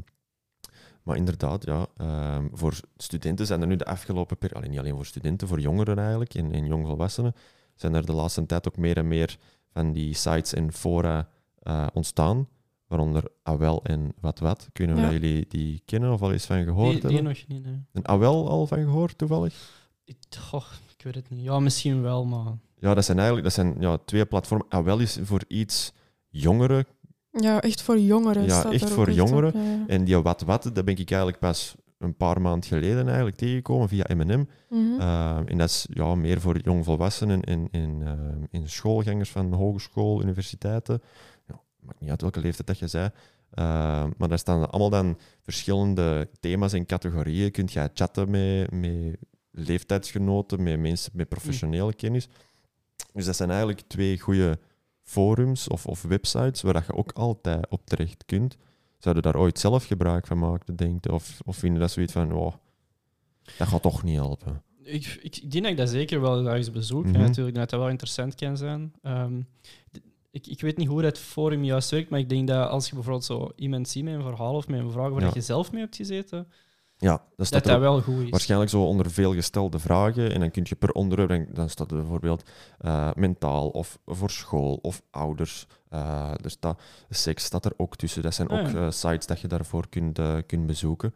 maar inderdaad, ja, ehm, voor studenten zijn er nu de afgelopen periode, niet alleen voor studenten, voor jongeren eigenlijk en, en jongvolwassenen, zijn er de laatste tijd ook meer en meer van die sites en fora eh, ontstaan waaronder Awel en Wat Wat. Ik weet niet of Ja. dat jullie die kennen of al eens van gehoord Die, die hebben. nog niet, nee. Een Awel al van gehoord, toevallig? Ik, goh, ik weet het niet. Ja, misschien wel, maar... Ja, dat zijn eigenlijk dat zijn, ja, twee platformen. Awel is voor iets jongeren Ja, echt voor jongeren. Ja, staat echt voor op, jongeren. ja. En die Wat Wat, dat ben ik eigenlijk pas een paar maanden geleden eigenlijk tegengekomen via M&M. Mhm. Uh, en dat is ja, meer voor jongvolwassenen en, en, uh, en schoolgangers van hogeschool, universiteiten. Maakt niet uit welke leeftijd dat je zei. Uh, maar daar staan allemaal dan verschillende thema's en categorieën. Je kunt jij chatten met, met leeftijdsgenoten, met mensen met professionele kennis. Dus dat zijn eigenlijk twee goede forums of, of websites waar dat je ook altijd op terecht kunt. Zouden daar ooit zelf gebruik van maken, denk je? Of, of vinden dat zoiets van, oh, dat gaat toch niet helpen? Ik, ik, ik denk dat ik dat zeker wel ergens bezoek. Mhm. En natuurlijk dat dat wel interessant kan zijn. Ehm, ik, ik weet niet hoe dat forum juist werkt, maar ik denk dat als je bijvoorbeeld zo iemand ziet met een verhaal of met een vraag waar Ja. je zelf mee hebt gezeten, Ja, dat dat staat dat wel goed is. waarschijnlijk zo onder veel gestelde vragen. En dan kun je per onderwerp, dan- dan staat er bijvoorbeeld eh, mentaal of voor school of ouders. Eh, er staat, seks staat er ook tussen. Dat zijn Ah, ook eh, sites dat je daarvoor kunt, eh, kunt bezoeken.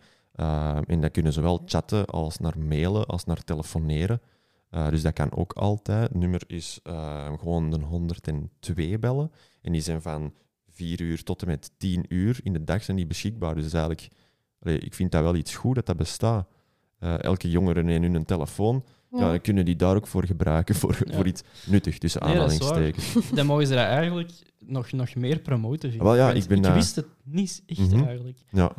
En dat kunnen zowel chatten als naar mailen als naar telefoneren. Eh, dus dat kan ook altijd. Het nummer is eh, gewoon de 102 bellen. En die zijn van 4 uur tot en met 10 uur in de dag zijn die beschikbaar. Dus dat is eigenlijk, allee, ik vind dat wel iets goed dat dat bestaat. Eh, elke jongere neemt nu een telefoon. Ja. Ja. dan kunnen die daar ook voor gebruiken, voor, Ja. voor iets nuttig, tussen Nee, aanhalingstekens. Dan mogen ze dat eigenlijk nog, nog meer promoten. vind Wel ja, ik ben ik wist het niet echt Mhm. eigenlijk. Ja.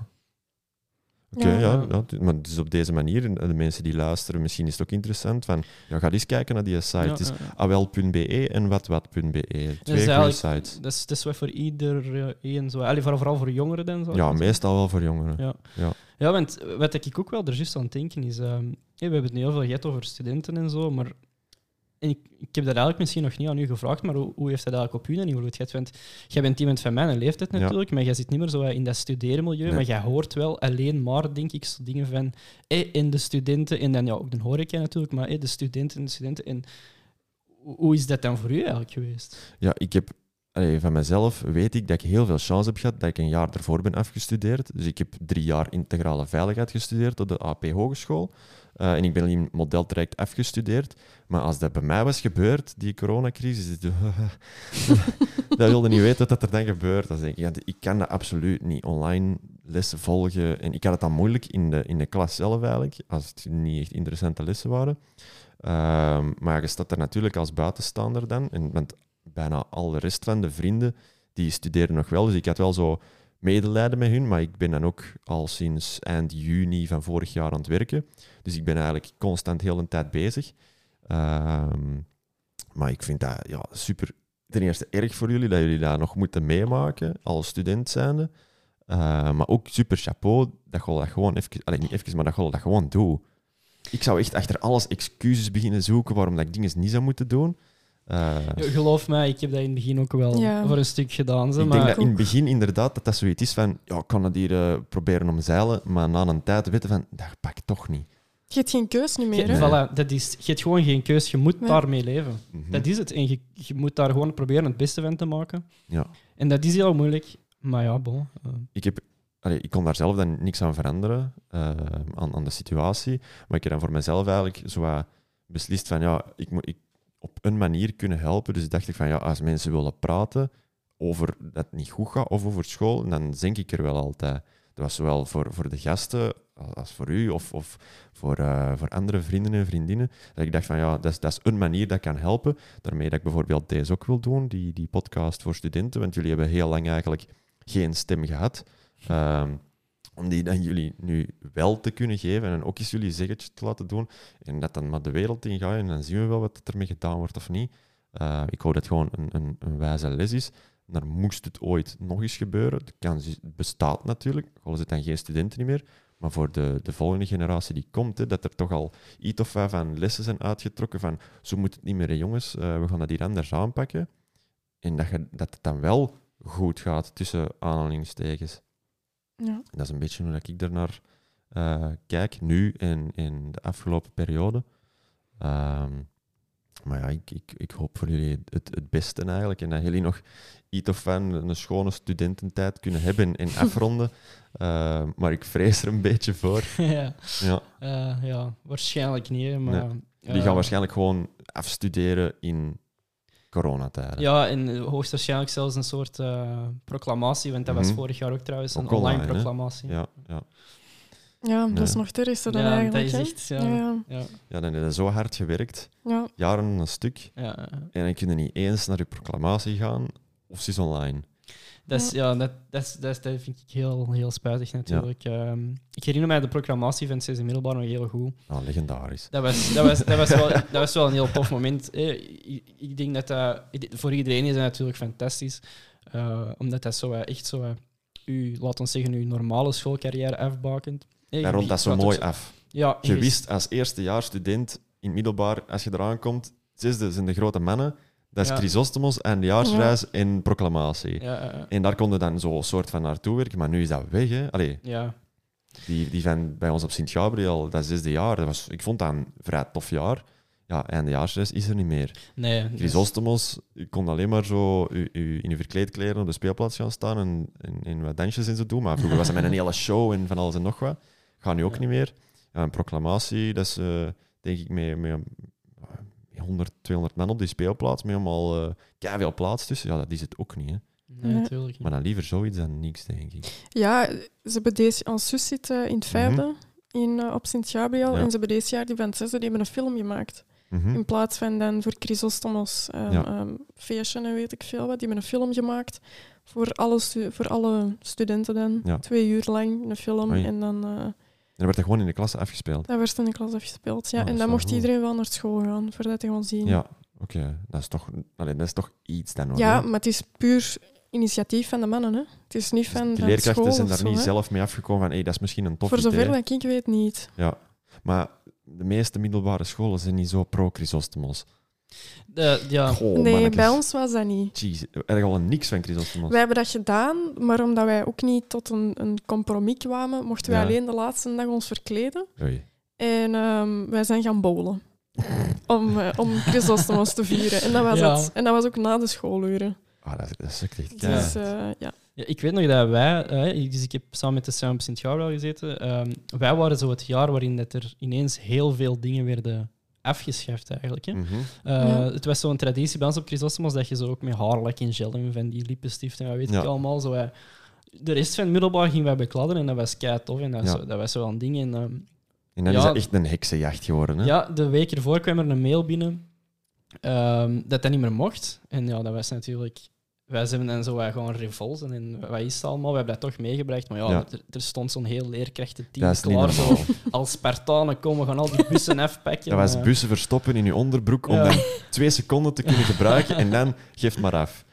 Oké, Ja. ja. maar dus op deze manier, de mensen die luisteren, misschien is het ook interessant, van, ja, ga eens kijken naar die site. Ja, Het is awel.be en watwat.be. Twee is goede sites. Dat is, dat is wel voor iedereen zo. Allee, vooral, vooral voor jongeren dan. ik Ja, meestal wel voor jongeren. Ja. Ja. Ja, want wat ik ook wel er juist aan het denken is... ehm, we hebben het nu heel veel gehad over studenten en zo, maar... En ik, ik heb dat eigenlijk misschien nog niet aan u gevraagd, maar hoe, hoe heeft dat eigenlijk op u dan invloed gehad? Want jij bent iemand van mijn leeftijd Ja. natuurlijk, maar jij zit niet meer zo in dat studeermilieu, Nee. maar jij hoort wel alleen maar, denk ik, zo dingen van... hé, en de studenten, en dan ja, ook de horeca natuurlijk, maar hé, de studenten en de studenten. En hoe, hoe is dat dan voor u eigenlijk geweest? Ja, ik heb allee, van mezelf weet ik dat ik heel veel chance heb gehad dat ik een jaar ervoor ben afgestudeerd. Dus ik heb drie jaar integrale veiligheid gestudeerd op de AP Hogeschool. Eh, en ik ben in modeltraject afgestudeerd. Maar als dat bij mij was gebeurd, die coronacrisis, dat wilde niet weten wat er dan gebeurt. Dan denk ik, ja, ik kan dat absoluut niet online lessen volgen. En ik had het dan moeilijk in de, in de klas zelf eigenlijk, als het niet echt interessante lessen waren. Ehm, maar je staat er natuurlijk als buitenstaander dan. En, bijna al de rest van de vrienden, die studeren nog wel. Dus ik had wel zo medelijden met hun, maar ik ben dan ook al sinds eind juni van vorig jaar aan het werken. Dus ik ben eigenlijk constant heel een tijd bezig. Ehm, maar ik vind dat ja, super, ten eerste erg voor jullie, dat jullie dat nog moeten meemaken als student zijnde. Eh, maar ook super chapeau dat je dat gewoon even, allee, niet even, maar dat dat gewoon doet. Ik zou echt achter alles excuses beginnen zoeken waarom dat ik dingen niet zou moeten doen. Eh, geloof mij, ik heb dat in het begin ook wel Ja. voor een stuk gedaan. Zo, ik maar denk dat in het begin inderdaad dat dat zoiets is van, ja, ik kan het hier eh, proberen omzeilen, maar na een tijd weten van, dat pak ik toch niet. Je hebt geen keus niet meer. Je, hè? Nee. voilà, dat is, je hebt gewoon geen keus, je moet Nee. daarmee leven. Mhm. Dat is het. En je, je moet daar gewoon proberen het beste van te maken. Ja. En dat is heel moeilijk. Maar ja, bon. eh, ik, heb, allee, ik kon daar zelf dan niks aan veranderen, aan, aan de situatie. Maar ik heb dan voor mezelf eigenlijk zo beslist van, ja, ik moet ik op een manier kunnen helpen. Dus dacht ik van, ja, als mensen willen praten over dat het niet goed gaat of over school, dan denk ik er wel altijd. Dat was zowel voor, voor de gasten als- voor u of, of voor, eh, voor andere vrienden en vriendinnen. Dat ik dacht van, ja, dat is, dat is een manier dat kan helpen. Daarmee dat ik bijvoorbeeld deze ook wil doen, die, die podcast voor studenten. Want jullie hebben heel lang eigenlijk geen stem gehad. Ehm, om die dan jullie nu wel te kunnen geven en ook eens jullie zeggetje te laten doen. En dat dan maar de wereld in gaat en dan zien we wel wat ermee gedaan wordt of niet. Eh, ik hoop dat het gewoon een, een, een wijze les is. Dan moest het ooit nog eens gebeuren. De kans bestaat natuurlijk, al is het dan geen studenten meer. Maar voor de, de volgende generatie die komt, hè, dat er toch al iets of wat van lessen zijn uitgetrokken van zo moet het niet meer, jongens. Eh, we gaan dat hier anders aanpakken. En dat, je, dat het dan wel goed gaat, tussen aanhalingstekens. Ja. Dat is een beetje hoe dat ik daarnaar eh kijk, nu en in de afgelopen periode. Ehm, Maar ja, ik, ik, ik hoop voor jullie het, het beste eigenlijk. En dat jullie nog iets of van een schone studententijd kunnen hebben en afronden. Eh, maar ik vrees er een beetje voor. ja. Ja. Eh, ja, waarschijnlijk niet. Maar, Die eh, gaan waarschijnlijk gewoon afstuderen in coronatijden. Ja, en hoogstwaarschijnlijk zelfs een soort eh, proclamatie, want dat was Mhm. vorig jaar ook trouwens, een online, hè? proclamatie. Ja, ja. Ja, dat is Nee. nog terroristen dan Ja, eigenlijk. dat is echt, ja. Ja, ja. Ja, ja, dan heb je zo hard gewerkt, ja. jaren een stuk, ja. en dan kun je niet eens naar je proclamatie gaan, of ze is online. Dat, is, ja, dat, dat, dat, dat vind ik heel, heel spijtig natuurlijk. Ehm, ik herinner mij de proclamatie van César Middelbaar nog heel goed. Ah, legendarisch. Dat was, dat, was, dat, was wel, dat was wel een heel tof moment. Eh, Ik, ik denk dat dat voor iedereen is dat natuurlijk fantastisch. Eh, omdat dat zo, eh, echt zo, u, laat ons zeggen, uw normale schoolcarrière afbakent. Daar rond dat zo mooi af. Ja, Je je- wist als eerstejaarsstudent in het middelbaar, als je eraan komt, zesde zijn de grote mannen, dat is Ja. Chrysostomos, en proclamatie. Ja, ja, En daar konden dan zo een soort van naartoe werken, maar nu is dat weg. Hè? Allee, ja. die, die van bij ons op Sint-Gabriel, dat zesde jaar, dat was, ik vond dat een vrij tof jaar. Ja, eindejaarsreis is er niet meer. Nee, dus- Chrysostomos, je kon alleen maar zo u, u, in je verkleedkleren op de speelplaats gaan staan en, en, en wat dansjes en zo doen. Maar vroeger was het met een hele show en van alles en nog wat. Gaat nu ook niet meer. Ja, een proclamatie, dat is eh, denk ik met, met 100, 200 man op die speelplaats, met allemaal uh, veel plaats tussen. Ja, dat is het ook niet. Hè. Nee, natuurlijk niet. Maar dan liever zoiets dan niks, denk ik. Ja, ze hebben deze als zus zitten in het vijfde in, eh, op Sint-Gabriel. Mhm. Ja. En ze hebben deze jaar die van het zesde die hebben een film gemaakt. Mhm. In plaats van dan voor Chrysostomos um, Ja. ehm, feestje en weet ik veel wat. Die hebben een film gemaakt voor alle, stu- voor alle studenten dan. Ja. Twee uur lang een film. Oei. En dan eh En werd er gewoon in de klas afgespeeld. dat werd in de klas afgespeeld. Ja. Oh, dat en dan mocht goed. iedereen wel naar school gaan voor dat te gaan zien. Ja, oké. Dat, is toch, allee, dat is toch iets dan nog. Ja, hè? maar het is puur initiatief van de mannen. Hè. Het is niet Dus van, die van leerkrachten zijn daar zo, niet hè. zelf mee afgekomen van hey, dat is misschien een tof Voor idee. zover dat ik weet niet. Ja, maar de meeste middelbare scholen zijn niet zo pro-Chrysostomos. De, ja, Goh, nee, mannetjes. bij ons was dat niet. Jeez, er is al niks van Chrysostomos. Wij hebben dat gedaan, maar omdat wij ook niet tot een, een compromis kwamen, mochten wij Ja. alleen de laatste dag ons verkleden. Oei. En ehm, wij zijn gaan bowlen. om, eh, om Chrysostomos te vieren. En dat was Ja. het. En dat was ook na de schooluren. Ah, dat, dat is ook echt Dus eh, ja. Ja, ik weet nog dat wij, eh, dus ik heb samen met de Sam op Sint-Gabriel gezeten, ehm, wij waren zo het jaar waarin dat er ineens heel veel dingen werden afgeschaft eigenlijk. Hè. Mhm. Eh, Ja. Het was zo'n traditie bij ons op Chrysostomos dat je zo ook met haarlek en gel en van die lippenstift en wat weet Ja. ik allemaal. Zo, de rest van het middelbaar gingen wij bekladden en dat was kei tof en dat, Ja. zo- dat was zo een ding. En, ehm, En dan Ja. is dat echt een heksenjacht geworden. Hè? ja, de week ervoor kwam er een mail binnen ehm, dat dat niet meer mocht. En ja, dat was natuurlijk... Wij zijn dan zo eh, gewoon revolten en wat is het allemaal? We hebben dat toch meegebracht. Maar ja, Ja. Er, er stond zo'n heel leerkrachtenteam dat is niet klaar. Zo, als Spartanen komen, we gaan al die bussen afpakken. Dat was eh. bussen verstoppen in je onderbroek om dan twee seconden te kunnen gebruiken en dan geef maar af.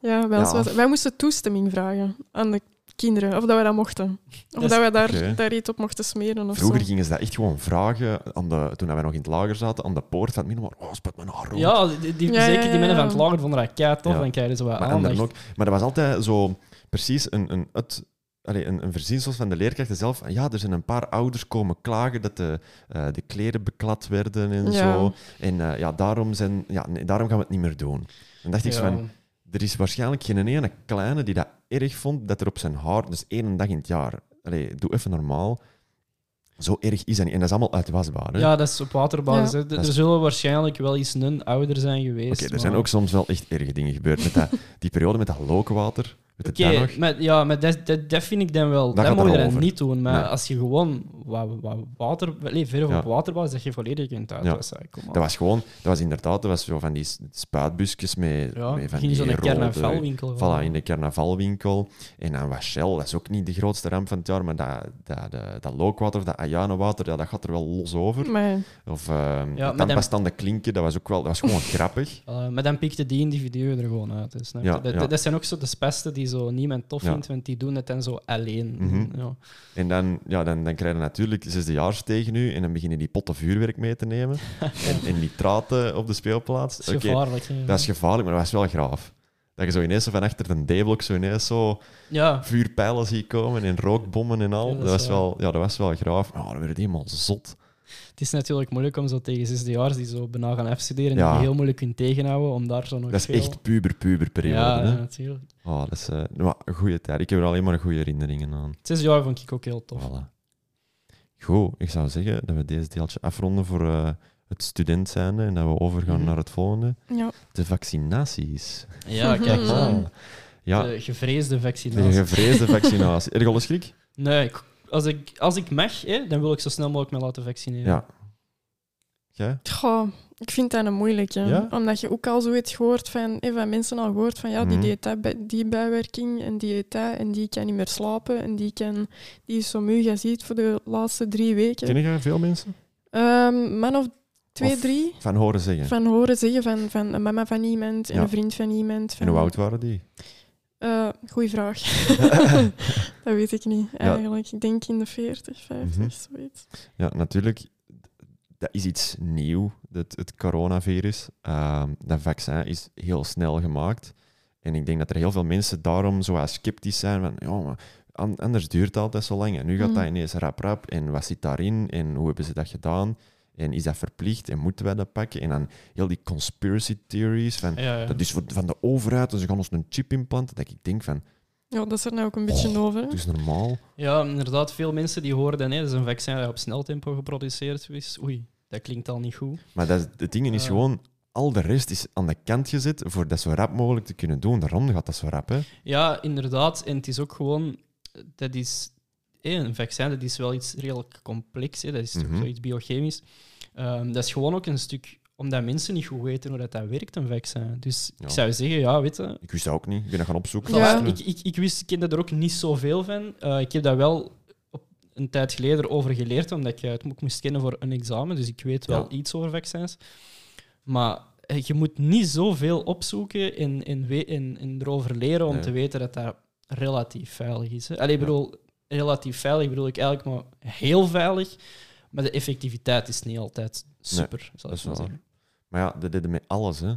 Ja, was, wij moesten toestemming vragen aan de kinderen, of dat wij dat mochten. Of Dat is- dat wij daar, daar iets op mochten smeren of Vroeger zo. gingen ze dat echt gewoon vragen, aan de, toen wij nog in het lager zaten, aan de poort van het middelbaar. Oh, spuit mijn haar rood. Ja, die, die- Ja, zeker ja, die mannen ja. van het lager vonden dat kei tof. Ja. Dan krijgen ze wat Maar aandacht. anderen ook. Maar dat was altijd zo precies een, een, het, allee, een, een verzinsel van de leerkrachten zelf. Ja, er zijn een paar ouders komen klagen dat de, eh, de kleren beklad werden en Ja. zo. En eh, ja, daarom, zijn, ja, nee, daarom gaan we het niet meer doen. Dan dacht ik zo van, er is waarschijnlijk geen ene kleine die dat erg vond dat er op zijn haar, dus één dag in het jaar, allee, doe even normaal. Zo erg is dat niet. En dat is allemaal uitwasbaar. Hè? Ja, dat is op waterbasis. Ja. Er is- zullen waarschijnlijk wel eens een ouder zijn geweest. Oké, er maar- zijn ook soms wel echt erge dingen gebeurd. Met dat, die periode met dat lokenwater. Oké, dat maar, ja, maar dat, dat, dat vind ik dan wel. Dat Dat, moet je dan niet doen. Maar Nee. als je gewoon wat, wat water, nee, verf Ja. op waterbasis, dat je volledig kunt uitwassen. Maar. Dat was gewoon, dat was inderdaad, dat was zo van die spuitbusjes met, ja, met van ging die zo'n rode- carnavalwinkel. Voilà, in de carnavalwinkel. En dan was Shell, dat is ook niet de grootste ramp van het jaar, maar dat, dat, dat, dat lookwater of dat Ayanenwater, ja, dat gaat er wel los over. Maar Of uh, maar dan- tandpastande klinken, dat was ook wel, dat was gewoon grappig. Uh, maar dan pikte die individuen er gewoon uit. Ja, dat, ja. dat- dat zijn ook zo de spesten die zo niemand tof vindt, want die doen het dan zo alleen. Mhm. ja. En dan, ja, dan, dan krijg je natuurlijk zesdejaars tegen u en dan beginnen die potten vuurwerk mee te nemen. en, en nitraten op de speelplaats. Dat is gevaarlijk. hè. dat is gevaarlijk, maar dat was wel graaf. Dat je zo ineens van achter een D-blok zo ineens zo ja, vuurpijlen ziet komen en rookbommen en al. Ja, dat was wel, ja, dat was wel graaf. Maar dan werd het helemaal zot. Het is natuurlijk moeilijk om zo tegen zesdejaars die zo bijna gaan afstuderen Ja. en die heel moeilijk kunt tegenhouden om daar zo nog Dat is veel... echt puber-puber-periode. Ja, hè? ja, natuurlijk. Oh, dat is eh, een goede tijd. Ik heb er alleen maar goede herinneringen aan. Zes jaar vond ik ook heel tof. Voilà. Goed, ik zou zeggen dat we deze deeltje afronden voor eh, het student zijnde en dat we overgaan Mhm. naar het volgende. Ja. De vaccinaties. Ja, kijk. Ah. Ja, De gevreesde de vaccinatie. gevreesde vaccinatie. Heb je al eens schrik? Nee, ik- als, ik, als ik mag, hè, dan wil ik zo snel mogelijk me laten vaccineren. Ja. Jij? Goh, ik vind dat een moeilijke. Ja? Omdat je ook al zoiets gehoord van, eh, van mensen al gehoord van ja, die bij- die bijwerking en die dat en die kan niet meer slapen en die, kan, die is zo moe, je ziet, voor de laatste drie weken. Ken je veel mensen? Ehm man of twee, Of drie. Van horen zeggen. Van horen zeggen van, van een mama van iemand en Ja. een vriend van iemand. Van, En hoe oud waren die? Eh, goeie vraag. dat weet ik niet, eigenlijk. Ik denk in de 40, 50, Mhm. zoiets. Ja, natuurlijk. Dat is iets nieuw, het, het coronavirus. Ehm, dat vaccin is heel snel gemaakt. En ik denk dat er heel veel mensen daarom zo sceptisch zijn van, ja, maar an- anders duurt het altijd zo lang. En nu gaat dat Mhm. ineens rap rap. En wat zit daarin? En hoe hebben ze dat gedaan? En is dat verplicht? En moeten wij dat pakken? En dan heel die conspiracy theories van, Ja, ja. dat is voor- van de overheid en ze gaan ons een chip implanten. Dat ik denk van, Ja, dat is er nou ook een beetje Oh, over. het is normaal. Ja, inderdaad, veel mensen die hoorden, hè, dat is een vaccin dat op sneltempo geproduceerd is. Oei, dat klinkt al niet goed. Maar dat, het ding is gewoon, al de rest is aan de kant gezet voor dat zo rap mogelijk te kunnen doen. Daarom gaat dat zo rap, hè. Ja, inderdaad. En het is ook gewoon, dat is een vaccin, dat is wel iets redelijk complex. Hè. Dat is toch Mhm. zoiets biochemisch. Ehm, dat is gewoon ook een stuk omdat mensen niet goed weten hoe dat, dat werkt, een vaccin. Dus Ja. ik zou zeggen, ja, weet je, Ik wist dat ook niet. Ik ben dat gaan opzoeken. Ja. Ik, ik, ik, wist, ik kende er ook niet zoveel van. Eh, ik heb dat wel op een tijd geleden over geleerd, omdat ik het ook moest kennen voor een examen. Dus ik weet wel Ja. iets over vaccins. Maar eh, je moet niet zoveel opzoeken en, en, en, en erover leren om Nee. te weten dat dat relatief veilig is. Hè. Allee, ik Ja. bedoel, relatief veilig bedoel ik eigenlijk maar heel veilig. Maar de effectiviteit is niet altijd super, zal dat ik is maar waar. zeggen. Maar ja, dat deden met alles, hè.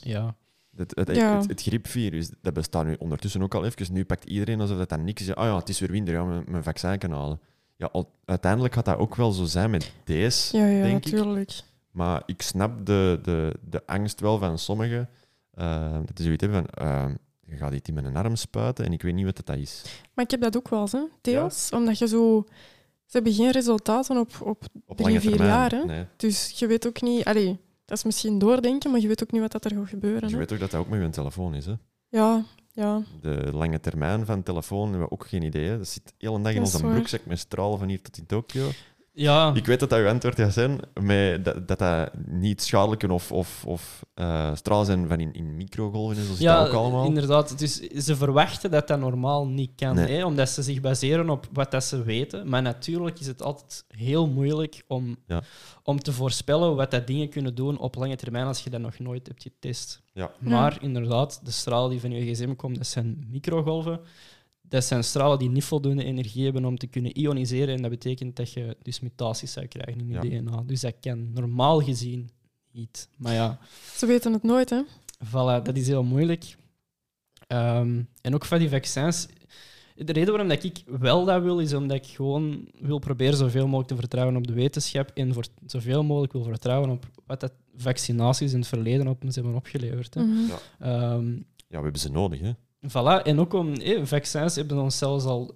Ja. Het, het, het, Ja. het, het griepvirus, dat bestaat nu ondertussen ook al even. Nu pakt iedereen alsof dat dan niks is. Ah ja, het is weer winter, ja, mijn, mijn vaccin kan halen. Ja, uiteindelijk gaat dat ook wel zo zijn met deze, Ja, ja, denk ik. natuurlijk. Maar ik snap de, de, de angst wel van sommigen. eh, dat ze zoiets hebben van, eh, je gaat iets in mijn arm spuiten en ik weet niet wat dat is. Maar ik heb dat ook wel, hè, deels. Omdat je zo... Ze hebben geen resultaten op, op Op Drie, vier termijn. jaar, hè? Nee. Dus je weet ook niet... Allee, dat is misschien doordenken, maar je weet ook niet wat dat er gaat gebeuren. Je hè. weet ook dat dat ook met je telefoon is. Hè? Ja, ja. De lange termijn van telefoon hebben we ook geen idee. hè. Dat zit de hele dag in onze broekzak met stralen van hier tot in Tokio. Ja, Ik weet dat dat uw antwoord gaat zijn, met dat, dat dat niet schadelijke of, of, of eh, stralen zijn van in, in microgolven en zo zit Ja, dat ook allemaal. inderdaad. Dus ze verwachten dat dat normaal niet kan, Nee. hè, omdat ze zich baseren op wat dat ze weten. Maar natuurlijk is het altijd heel moeilijk om, Ja. om te voorspellen wat dat dingen kunnen doen op lange termijn als je dat nog nooit hebt getest. Ja. Maar inderdaad, de stralen die van je gsm komen, dat zijn microgolven. Dat zijn stralen die niet voldoende energie hebben om te kunnen ioniseren. En dat betekent dat je dus mutaties zou krijgen in je Ja. DNA. Dus dat kan normaal gezien niet. Maar ja, Ze weten het nooit, hè. Voilà, dat is heel moeilijk. Ehm, en ook van die vaccins. De reden waarom dat ik wel dat wil, is omdat ik gewoon wil proberen zoveel mogelijk te vertrouwen op de wetenschap en voor zoveel mogelijk wil vertrouwen op wat dat vaccinaties in het verleden op ons hebben opgeleverd. Hè. Mhm. Ja. Ehm, ja, we hebben ze nodig. Hè? Voilà, en ook om eh, vaccins hebben ons zelfs al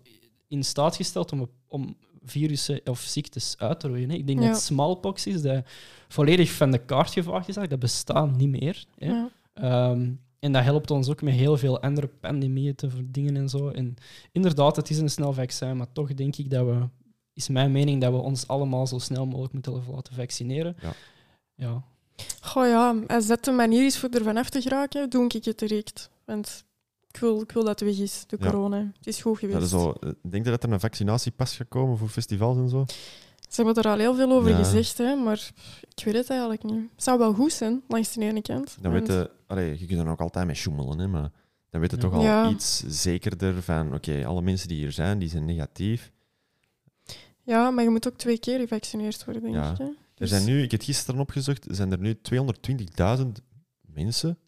in staat gesteld om, om virussen of ziektes uit te roeien. Hè. Ik denk Ja. dat smallpox is, dat volledig van de kaart gevaagd is. Dat bestaat niet meer. Hè. Ja. Ehm, en dat helpt ons ook met heel veel andere pandemieën te verdingen en zo. En inderdaad, het is een snel vaccin, maar toch denk ik dat we, is mijn mening, dat we ons allemaal zo snel mogelijk moeten laten vaccineren. Ja. Ja. Goh ja, als dat de manier is voor er vanaf te geraken, doe ik het direct. Want ik wil, ik wil dat het weg is, de Ja. corona. Het is goed Ja, geweest. dat is zo, eh, denk je dat er een vaccinatiepas gaat komen voor festivals en zo? Ze hebben er al heel veel over Ja. gezegd, hè, maar ik weet het eigenlijk niet. Het zou wel goed zijn, langs de ene kant. Dan je, allee, je kunt er ook altijd mee sjoemelen, hè, maar dan weet je Ja. toch al Ja. iets zekerder van, oké, alle mensen die hier zijn, die zijn negatief. Ja, maar je moet ook twee keer gevaccineerd worden, denk Ja. ik. Hè. Er Dus- zijn nu, ik heb het gisteren opgezocht, zijn er nu 220.000 mensen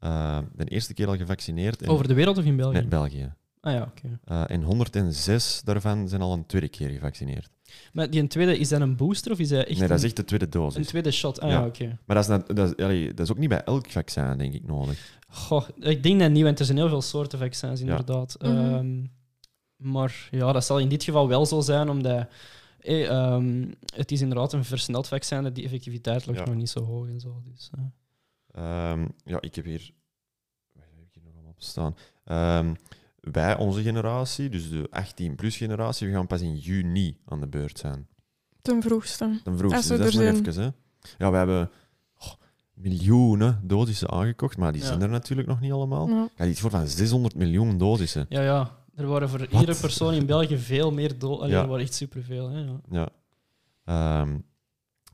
eh, de eerste keer al gevaccineerd. in Over de wereld of in België? Nee, België. Ah ja, oké. Eh, en 106 daarvan zijn al een tweede keer gevaccineerd. Maar die tweede, is dat een booster of is dat echt nee, dat is een, echt de tweede een dosis. tweede shot? Ah Ja. ja, oké. Maar dat is, net- dat, is, allee, dat is ook niet bij elk vaccin, denk ik, nodig. Goh, ik denk dat niet, want er zijn heel veel soorten vaccins, Ja. inderdaad. Mhm. Ehm, maar ja, dat zal in dit geval wel zo zijn, omdat eh, ehm, het is inderdaad een versneld vaccin, dat die effectiviteit ligt Ja. nog niet zo hoog en zo. Dus, eh. Ehm, ja, ik heb hier... Wat heb ik hier nog allemaal op staan? Ehm, wij, onze generatie, dus de 18-plus generatie, we gaan pas in juni aan de beurt zijn. Ten vroegste. Ten vroegste, dus dat is nog zijn. even. Hè. Ja, we hebben oh, miljoenen dosissen aangekocht, maar die Ja. zijn er natuurlijk nog niet allemaal. Ja. Ja, iets voor van 600 miljoen dosissen. Ja, ja. Er waren voor iedere persoon in België veel meer dood. Ja. Er waren echt superveel. Hè, ja. Ja. Ehm,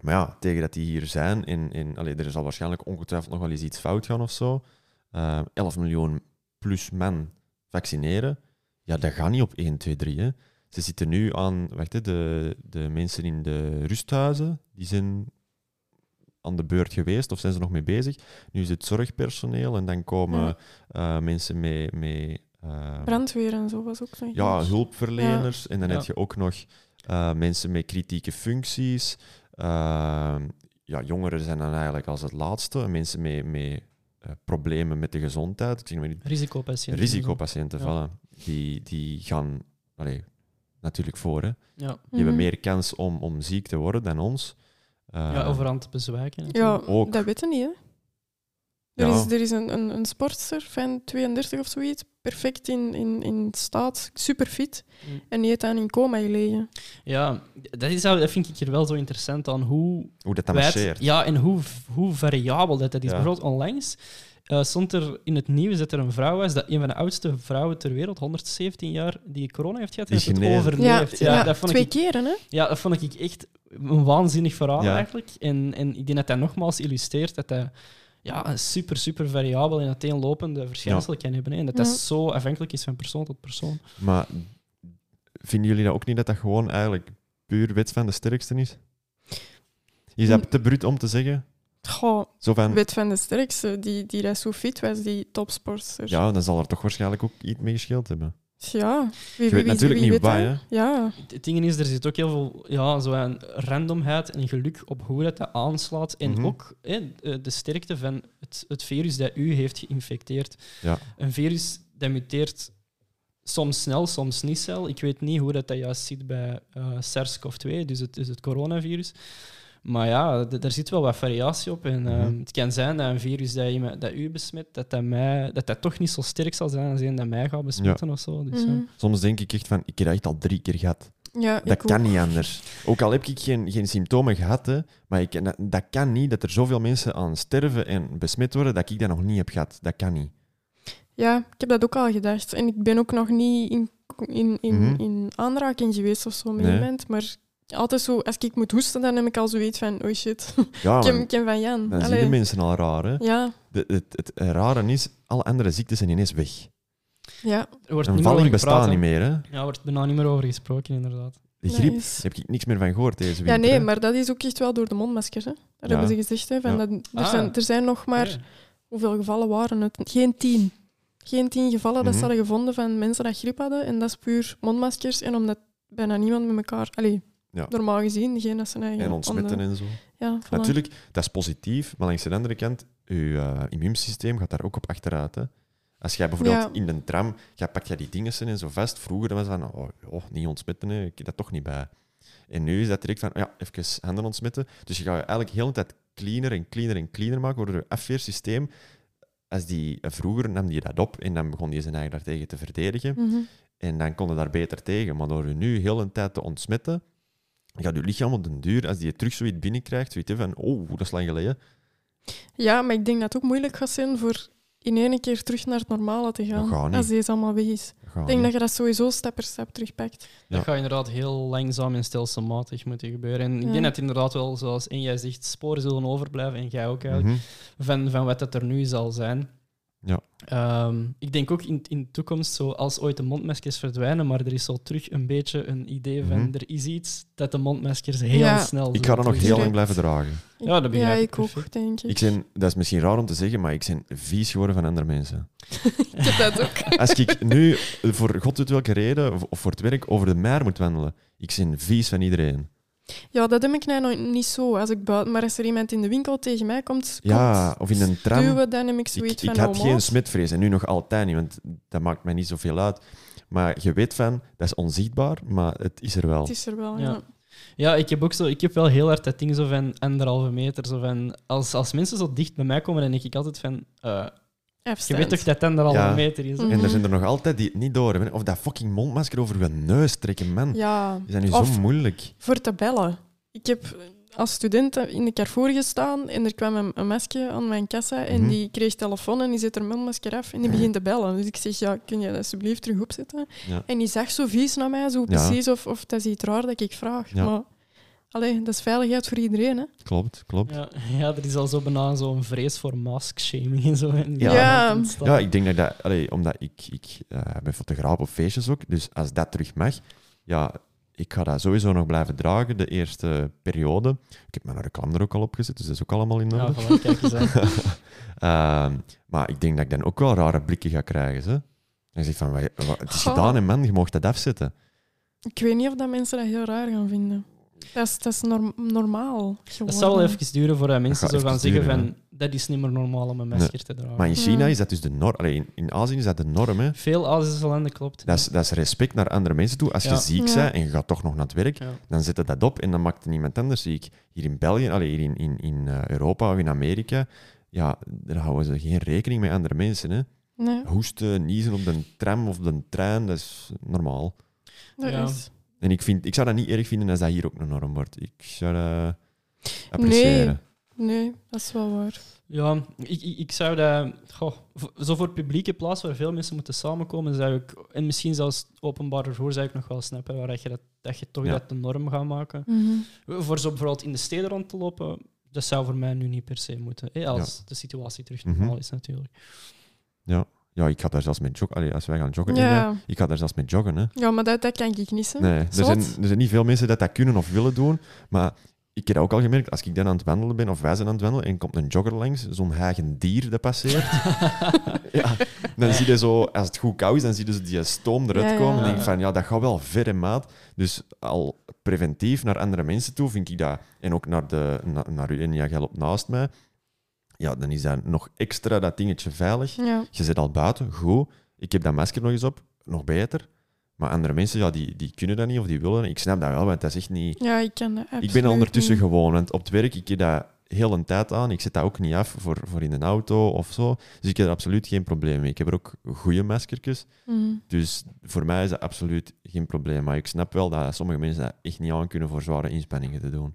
maar ja, tegen dat die hier zijn, in, in, allee, er zal waarschijnlijk ongetwijfeld nog wel eens iets fout gaan of zo. Ehm 11 miljoen plus men vaccineren. Ja, dat gaat niet op 1, 2, 3. Hè. Ze zitten nu aan, wacht, hè, de, de mensen in de rusthuizen, die zijn aan de beurt geweest of zijn ze nog mee bezig. Nu is het zorgpersoneel en dan komen Ja. eh, mensen met. met eh, Brandweer en zo was ook nog ja, hulpverleners. En dan Ja. heb je ook nog eh, mensen met kritieke functies. Ehm, ja, jongeren zijn dan eigenlijk als het laatste. En Mensen met, met eh, problemen met de gezondheid. Ik zeg maar niet, Risicopatiënten. risicopatiënten, Ja. voilà. Die, die gaan allee, natuurlijk voor. Hè. Die Ja. hebben Mhm. meer kans om, om ziek te worden dan ons. Eh, ja, overhand te bezwijken. Ja. Ook. dat weten niet, hè. Er is, er is een, een, een sportster van 32 of zoiets, perfect in, in, in staat, super fit. Mm. En die heeft dan in coma gelegen. Ja, dat, is, dat vind ik er wel zo interessant aan. Hoe Hoe dat marcheert. Ja, en hoe, hoe variabel dat, dat is. Ja. Bijvoorbeeld onlangs eh, stond er in het nieuws dat er een vrouw was, dat een van de oudste vrouwen ter wereld, 117 jaar, die corona heeft gehad, Die heeft het overleefd. Ja, ja, dat vond twee ik, keren, hè. ja, dat vond ik echt een waanzinnig verhaal Ja. eigenlijk. En, en ik denk dat dat nogmaals illustreert dat hij ja, een super, super variabel en uiteenlopende verschijnselen kan hebben. Hè. En dat dat Ja. zo afhankelijk is van persoon tot persoon. Maar vinden jullie dat ook niet dat dat gewoon eigenlijk puur wet van de sterkste is? Is dat Hm. te bruut om te zeggen? Goh, Zo van, wit van de sterkste, die, die dat zo fit was, die topsportster. ja, dan zal er toch waarschijnlijk ook iets mee gescheeld hebben. Ja, wie, Je weet wie- natuurlijk wie niet waar, hè? Ja, Het ding is, er zit ook heel veel ja, zo een randomheid en geluk op hoe dat, dat aanslaat. En Mhm. ook hè, de de sterkte van het, het virus dat u heeft geïnfecteerd. Ja. Een virus dat muteert soms snel, soms niet snel. Ik weet niet hoe dat, dat juist zit bij eh, SARS-CoV-2, dus het, dus het coronavirus. Maar ja, daar zit wel wat variatie op. En, Mhm. het kan zijn dat een virus dat, iemand- dat u besmet, dat dat, mij, dat dat toch niet zo sterk zal zijn als een dat mij gaat besmetten of zo. Dus, Mhm. Soms denk ik echt van, ik heb dat echt al drie keer gehad. ja Dat kan ook. niet anders. Ook al heb ik geen, geen symptomen gehad, hè, maar ik, dat, dat kan niet dat er zoveel mensen aan sterven en besmet worden dat ik dat nog niet heb gehad. Dat kan niet. Ja, ik heb dat ook al gedacht. En ik ben ook nog niet in, in, in, Mhm. in aanraking geweest of zo met Nee. iemand. Maar altijd zo, als ik moet hoesten, dan heb ik al zoiets van, oh shit, Ja, ik, ken, van Jan. dan zien de mensen al raar. Hè. Ja, De, het, het rare is, alle andere ziektes zijn ineens weg. ja. er wordt Een niet meer over valling bestaat niet hè. meer. Hè. Ja, er wordt bijna niet meer over gesproken, inderdaad. De griep, Nice. daar heb ik niks meer van gehoord deze ja, winter. nee, hè. maar dat is ook echt wel door de mondmaskers. Hè. Ja. hebben ze gezegd. Hè, van Ja. dat, er, Ah. zijn, er zijn nog maar, Ja. hoeveel gevallen waren het? Geen tien. Geen tien gevallen dat ze Mhm. hadden gevonden van mensen dat griep hadden. En dat is puur mondmaskers. En omdat bijna niemand met elkaar... Allee, Ja. normaal gezien, degene dat ze eigen... En ontsmetten onder- en zo. Ja, voilà. Natuurlijk, dat is positief, maar langs de andere kant, je eh, immuunsysteem gaat daar ook op achteruit. Hè. Als jij bijvoorbeeld Ja. in de tram, jij pakt jij die dingen en zo vast. Vroeger was het van, oh, oh, niet ontsmetten, hè. ik heb dat toch niet bij. En nu is dat direct van, ja, even handen ontsmetten. Dus je gaat je eigenlijk heel de tijd cleaner en cleaner en cleaner maken, waardoor je afweersysteem, als die, eh, vroeger nam die dat op en dan begon die zijn eigen daartegen te verdedigen. Mhm. En dan kon je daar beter tegen. Maar door je nu heel een tijd te ontsmetten, gaat je lichaam op den duur, als die terug zoiets binnenkrijgt, zoiets hè, van, oh, dat is lang geleden. Ja, maar ik denk dat het ook moeilijk gaat zijn voor in één keer terug naar het normale te gaan. Dat. Als deze allemaal weg is. Dat Ik denk niet. dat je dat sowieso stap per stap terugpakt. Ja. Dat gaat inderdaad heel langzaam en stelselmatig moeten gebeuren. En ik Ja. denk dat inderdaad wel, zoals en jij zegt, sporen zullen overblijven, en jij ook eigenlijk, Mhm. van, van wat het er nu zal zijn. Ja. Ehm, ik denk ook in, in de toekomst, zo, als ooit de mondmaskers verdwijnen, maar er is zo terug een beetje een idee van Mhm. er is iets dat de mondmaskers heel Ja. snel Ik ga dat nog heel lang blijven dragen. Ja, dat begrijp ja, ik ik ook, denk ik. Ik ben, dat is misschien raar om te zeggen, maar ik ben vies geworden van andere mensen. Ik heb dat ook. Als ik nu, voor god weet welke reden, of- of voor het werk, over de mer moet wandelen, ik ben vies van iedereen. Ja, dat heb ik nou nog niet zo. Als ik buiten, maar als er iemand in de winkel tegen mij komt, Ja, komt of in een tram. duwen, dan heb ik Ik, zoiets ik van had oh, geen maat. smetvrees en nu nog altijd niet, want dat maakt mij niet zoveel uit. Maar je weet van, dat is onzichtbaar, maar het is er wel. Het is er wel, Ja. ja. Ja, ik heb ook zo, ik heb wel heel hard dat ding zo van anderhalve meter. Zo van, als, als mensen zo dicht bij mij komen, dan denk ik altijd van. eh, je weet toch dat anderhalve Ja. meter is? Mhm. En er zijn er nog altijd die het niet door hebben. Of dat fucking mondmasker over je neus trekken, man. Ja, Die zijn nu Of- zo moeilijk. voor te bellen. Ik heb als student in de Carrefour gestaan en er kwam een, een meisje aan mijn kassa en Mhm. die kreeg telefoon en die zet haar mondmasker af en die begint te bellen. Dus ik zeg, ja, kun je dat alsjeblieft terug opzetten? Ja. En die zag zo vies naar mij, zo Ja. precies of, of dat is iets raar dat ik vraag. Ja. Maar allee, dat is veiligheid voor iedereen, hè? Klopt, klopt. Ja, ja, er is al zo bijna zo'n vrees voor mask-shaming en zo. En Ja. Ja. ik denk dat dat... Allee, omdat ik, ik eh, ben fotograaf op feestjes ook, dus als dat terug mag, ja, ik ga dat sowieso nog blijven dragen, de eerste periode. Ik heb mijn reclame er ook al op gezet, dus dat is ook allemaal in orde. Ja, voilà, kijk eens aan. Ehm, maar ik denk dat ik dan ook wel rare blikken ga krijgen. Hè? En je zegt van, "Wa- wa- het is Goh. gedaan en man, je mag dat afzetten. Ik weet niet of dat mensen dat heel raar gaan vinden. Dat is, dat is norm- normaal Het geworden. zal wel even duren voordat mensen zo gaan zeggen duren, van dat is niet meer normaal om een masker te dragen. Maar in China Ja. is dat dus de norm. In, in Azië is dat de norm. Hè? Veel Aziëse landen klopt. Dat, is, dat is respect naar andere mensen toe. Als je ziek Ja. bent en je gaat toch nog naar het werk, Ja. dan zet je dat op en dan maakt het niemand anders ziek. Hier in België, allee, hier in, in, in eh, Europa of in Amerika, ja, daar houden ze geen rekening met andere mensen. Hè? Nee, Hoesten, niezen op de tram of de trein, dat is normaal. dat Ja. is... En ik, vind, ik zou dat niet erg vinden als dat hier ook een norm wordt. Ik zou dat appreciëren. Nee, dat is wel waar. Ja, ik, ik, ik zou dat... Goh, zo voor publieke plaats waar veel mensen moeten samenkomen, zou ik... En misschien zelfs openbaar vervoer zou ik nog wel snappen, waar dat je, dat, dat je toch Ja. dat de norm gaat maken. Mhm. Voor zo bijvoorbeeld in de steden rond te lopen, dat zou voor mij nu niet per se moeten. Hè, als de situatie terug Mhm. normaal is, natuurlijk. Ja, ik ga daar zelfs met joggen. Allee, als wij gaan joggen, Ja. Ik ga daar zelfs met joggen. Hè. Ja, maar dat, dat kan ik niet. Hè. Nee, er Zot. zijn, er zijn niet veel mensen dat dat kunnen of willen doen. Maar ik heb dat ook al gemerkt, als ik dan aan het wandelen ben, of wij zijn aan het wandelen, en komt een jogger langs, zo'n hagen dier dat passeert. ja, dan zie je zo, als het goed koud is, dan zie je zo die stoom eruit Ja, ja. komen. En denk ik Ja. van, ja, dat gaat wel ver in maat. Dus al preventief naar andere mensen toe, vind ik dat, en ook naar, de, na- naar u en jij loopt naast mij, ja, dan is dat nog extra dat dingetje veilig. Ja. Je zit al buiten, goed. Ik heb dat masker nog eens op, nog beter. Maar andere mensen, ja, die, die kunnen dat niet of die willen. Ik snap dat wel, want dat is echt niet... ja, ik dat ik ben er ondertussen niet. gewoon, want op het werk, ik heb dat heel een tijd aan. Ik zet dat ook niet af voor, voor in een auto of zo. Dus ik heb er absoluut geen probleem mee. Ik heb er ook goede maskertjes. Mhm. Dus voor mij is dat absoluut geen probleem. Maar ik snap wel dat sommige mensen dat echt niet aan kunnen voor zware inspanningen te doen.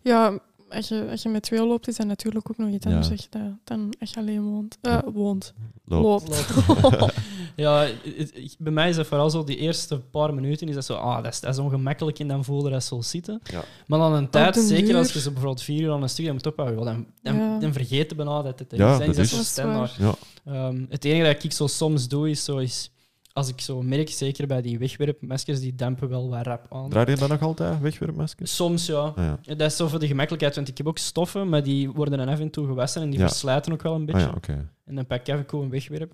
Ja, als je, als je met twee loopt, is dat natuurlijk ook nog iets Ja. anders zeg je dat, dan als je alleen woont. Eh, Ja. woont. Loop. Loopt. Ja, het- het- bij mij is dat vooral zo, die eerste paar minuten is dat zo, ah, dat is, dat is ongemakkelijk en dan voelde dat zo zitten. Ja. Maar dan een tijd, zeker duur. als je zo bijvoorbeeld vier uur aan een studie moet ophouden, dan, dan, Ja. dan vergeet je bijna dat het er Ja, is. dat is- Dat is standaard. Ja, Ehm, het enige dat ik zo soms doe, is, zo is als ik zo merk, zeker bij die wegwerpmaskers, die dempen wel wat rap aan. draai je dat nog altijd, wegwerpmaskers? Soms ja. Ah, ja. Dat is zo voor de gemakkelijkheid, want ik heb ook stoffen, maar die worden dan af en toe gewassen en die Ja. verslijten ook wel een Ah, beetje. ja, oké. En dan pak ik even een wegwerp.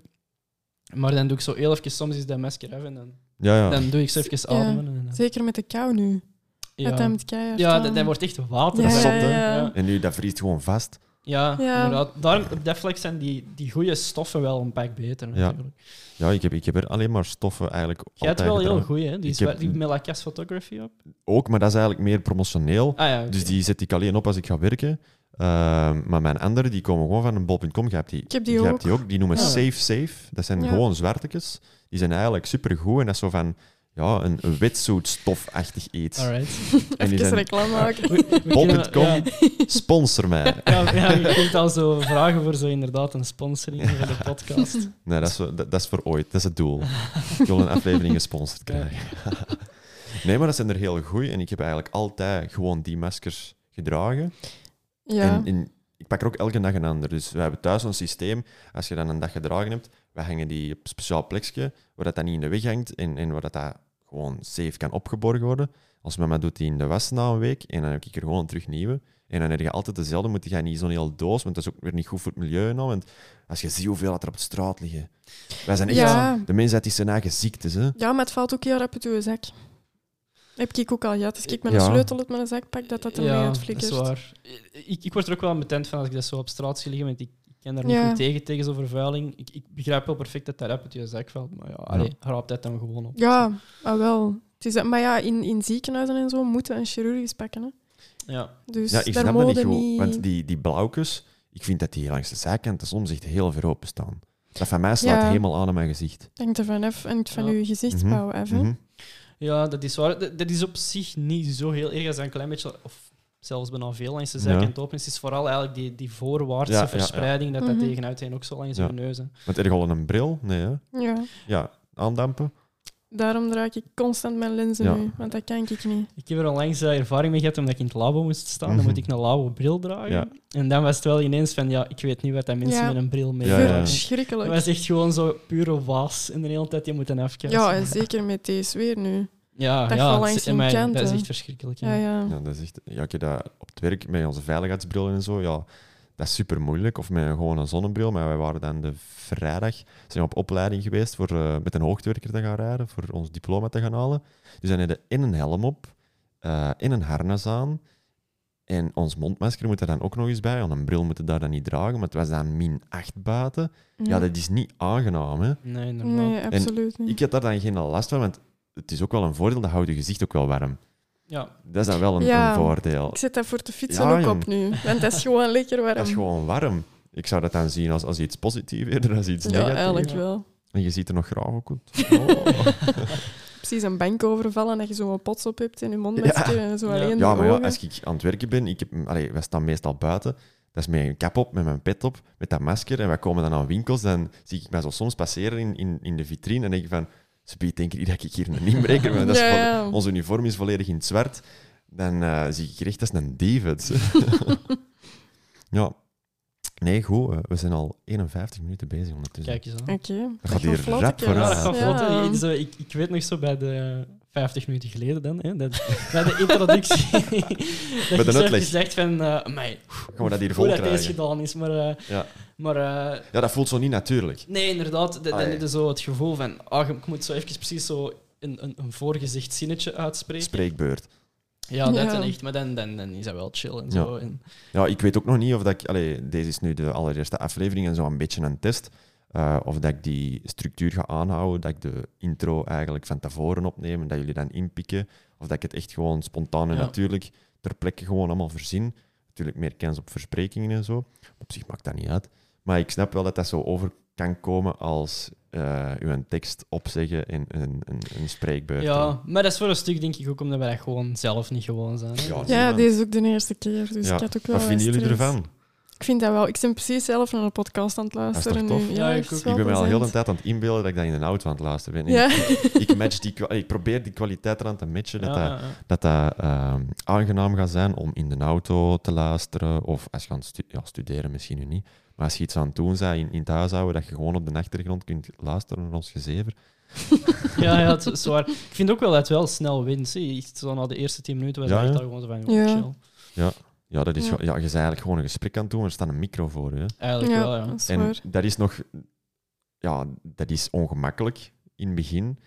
Maar dan doe ik zo heel even, soms is dat masker af en dan, Ja, ja. dan doe ik zo even Ja. ademen. En Zeker met de kou nu. ja, Dat wordt echt water. Ja, hè. ja, ja. ja. En nu, dat vriest gewoon vast. Ja, Ja. inderdaad. Daarom, op vlak zijn die, die goede stoffen wel een pak beter. Ja. Natuurlijk. Ja, ik heb, ik heb er alleen maar stoffen eigenlijk Jij hebt altijd wel heel goed, hè? Die, Ik heb- die Melacas Photography op. Ook, maar dat is eigenlijk meer promotioneel. Ah ja. Dus die zet ik alleen op als ik ga werken. Ehm, maar mijn andere, die komen gewoon van een bol.com. Je hebt die, Ik heb die je ook. hebt die ook. Die noemen Ja. Safe Safe. Dat zijn Ja. gewoon zwartetjes. Die zijn eigenlijk supergoed. En dat is zo van ja, een, een wetsuitstofachtig iets. Alright. En die Even zijn reclame maken. Bol.com, Ja, sponsor mij. ja, ja, je kunt al zo vragen voor zo inderdaad een sponsoring voor de podcast. Nee, dat is, dat, dat is voor ooit. Dat is het doel. Ik wil een aflevering gesponsord krijgen. nee, maar dat zijn er heel goed. En ik heb eigenlijk altijd gewoon die maskers gedragen. Ja. En, en ik pak er ook elke dag een ander. Dus we hebben thuis een systeem. Als je dan een dag gedragen hebt, we hangen die op een speciaal plekje waar dat, dat niet in de weg hangt en, en waar dat, dat gewoon safe kan opgeborgen worden. Als mama doet die in de was na een week en dan heb ik er gewoon terug nieuwe. En dan heb je altijd dezelfde, moet je niet zo'n heel doos, want dat is ook weer niet goed voor het milieu. Nou, want als je ziet hoeveel dat er op de straat liggen. Wij zijn echt Ja. de mensheid die zijn eigen ziektes. Hè? Ja, maar het valt ook heel rap uit je zak. Heb ik ook al gehad. Als ik met Ja. een sleutel uit mijn zak pak, dat dat er mee ja, dat uitflikkert. is waar. Ik, ik word er ook wel betent van als ik dat zo op straat zie liggen, want ik ken daar niet Ja. goed tegen, tegen zo'n vervuiling. Ik, ik begrijp wel perfect dat dat rap uit je zak valt, maar ja, allee, raap dat dan gewoon op. Ja, ah, wel. Het is, maar ja, in, in ziekenhuizen en zo moeten een chirurgisch pakken. Hè. Ja. Dus Ja, ik snap dat niet goed. niet... Want die, die blauwkes, ik vind dat die langs de zijkant soms echt heel ver openstaan. Dat van mij slaat Ja. helemaal aan in mijn gezicht. Hangt er van af, hangt van Ja. uw gezichtsbouw. Mhm. ja, dat is waar. Dat, dat is op zich niet zo heel erg als een klein beetje, of zelfs bijna veel langs de Ja. zijkant open is. Het is vooral eigenlijk die, die voorwaartse Ja, ja, ja. verspreiding, dat dat Mhm. tegenuit heen ook zo langs Ja. je neus. hè. Want je al een bril? Nee, hè? Ja, Ja, aandampen. daarom draag ik constant mijn lenzen Ja. nu, want dat kan ik niet. Ik heb er onlangs eh, ervaring mee gehad omdat ik in het labo moest staan. Mhm. Dan moet ik een labo bril dragen. Ja. En dan was het wel ineens van, ja, ik weet niet wat dat mensen Ja. met een bril mee Ja, ja. Verschrikkelijk. was echt gewoon zo pure waas. En de hele tijd je moeten afkijken. Ja, en zeker met deze weer nu. Ja, dat ja, langs Dat is echt verschrikkelijk. Ja. Ja, ja. Ja, dat is echt, ja, ik heb dat op het werk met onze veiligheidsbrillen en zo. Ja, dat is super moeilijk. Of met een, gewoon een zonnebril. Maar wij waren dan de vrijdag zijn we op opleiding geweest voor eh, met een hoogtewerker te gaan rijden. Voor ons diploma te gaan halen. Dus dan hadden we in een helm op, eh, in een harnas aan. En ons mondmasker moet er dan ook nog eens bij. Want een bril moeten daar dan niet dragen. Maar het was dan min 8 buiten. Ja, dat is niet aangenaam. Hè? Nee, inderdaad. Nee, absoluut niet. Ik heb daar dan geen last van, want het is ook wel een voordeel. Dat houdt je gezicht ook wel warm. Ja. Dat is dan wel een, Ja. een voordeel. Ik zet dat voor te fietsen Ja, ook jong. op nu. Want dat is gewoon lekker warm. Dat is gewoon warm. Ik zou dat dan zien als, als iets positiefs eerder dan als iets ja, negatiefs. eigenlijk Ja. wel. En je ziet er nog graag ook uit. Oh. Precies een bank overvallen en dat je zo'n pots op hebt in je en zo Ja. alleen Ja, de maar ja, als ik aan het werken ben, ik heb, allee, wij staan meestal buiten. Dat is met een kap op, met mijn pet op, met dat masker. En wij komen dan aan winkels, dan zie ik mij zo soms passeren in, in, in de vitrine en denk ik van... Ze denken niet dat ik hier een inbreker ben. Dat is Ja. Ons uniform is volledig in het zwart. Dan eh, zie ik echt als een David. ja. Nee, goed. eh, we zijn al 51 minuten bezig ondertussen. Kijk eens aan. Oké. Dat gaat gaat hier rap. Ja, vooruit. dat gaat vlot. ik, ik weet nog zo bij de 50 minuten geleden dan, hè, dat, bij de introductie, dat Met je een gezegd van, eh amai, Gaan we dat hier vol hoe dat deze krijgen? gedaan is. Maar, eh, Ja. maar eh, ja, dat voelt zo niet natuurlijk. nee, inderdaad, dan Ah, ja. heb je zo het gevoel van, ah, ik moet zo even precies zo een, een, een voorgezicht zinnetje uitspreken. Spreekbeurt. Ja, dat Ja. dan echt, maar dan, dan, dan is dat wel chill en zo. En, Ja, ik weet ook nog niet of dat ik... Allee, deze is nu de allereerste aflevering en zo een beetje een test. Eh, of dat ik die structuur ga aanhouden, dat ik de intro eigenlijk van tevoren opneem en dat jullie dan inpikken. Of dat ik het echt gewoon spontaan en Ja. natuurlijk ter plekke gewoon allemaal verzin. Natuurlijk meer kans op versprekingen en zo. Op zich maakt dat niet uit. Maar ik snap wel dat dat zo over kan komen als eh u een tekst opzeggen en een, een, een spreekbeurt. ja, maar dat is voor een stuk denk ik ook omdat wij dat gewoon zelf niet gewoon zijn. hè. Ja, Dus-. Ja, deze is ook de eerste keer, dus Ja. ik had ook wel Wat vinden jullie ervan? Ik vind dat wel. Ik ben precies zelf naar een podcast aan het is luisteren toch nu. tof? Ja, ik Ik ben me al heel de tijd aan het inbeelden dat ik dat in een auto aan het luisteren ben. En Ja. ik, match die, ik probeer die kwaliteit eraan te matchen, dat Ja, dat, dat, dat ehm, aangenaam gaat zijn om in de auto te luisteren. Of als je aan het stu- ja, studeren misschien nu niet. Maar als je iets aan het doen bent in, in het huishouden, dat je gewoon op de achtergrond kunt luisteren naar ons gezever. Ja, ja, het is waar. Ik vind ook wel dat het wel snel wint. Zo na de eerste 10 minuten was Ja, ja. al gewoon zo van, chill. Ja, dat is, Ja. ja, je bent eigenlijk gewoon een gesprek aan het doen, er staat een micro voor je. hè. Eigenlijk Ja, wel, ja. dat is En waar. dat is nog... Ja, dat is ongemakkelijk in het begin.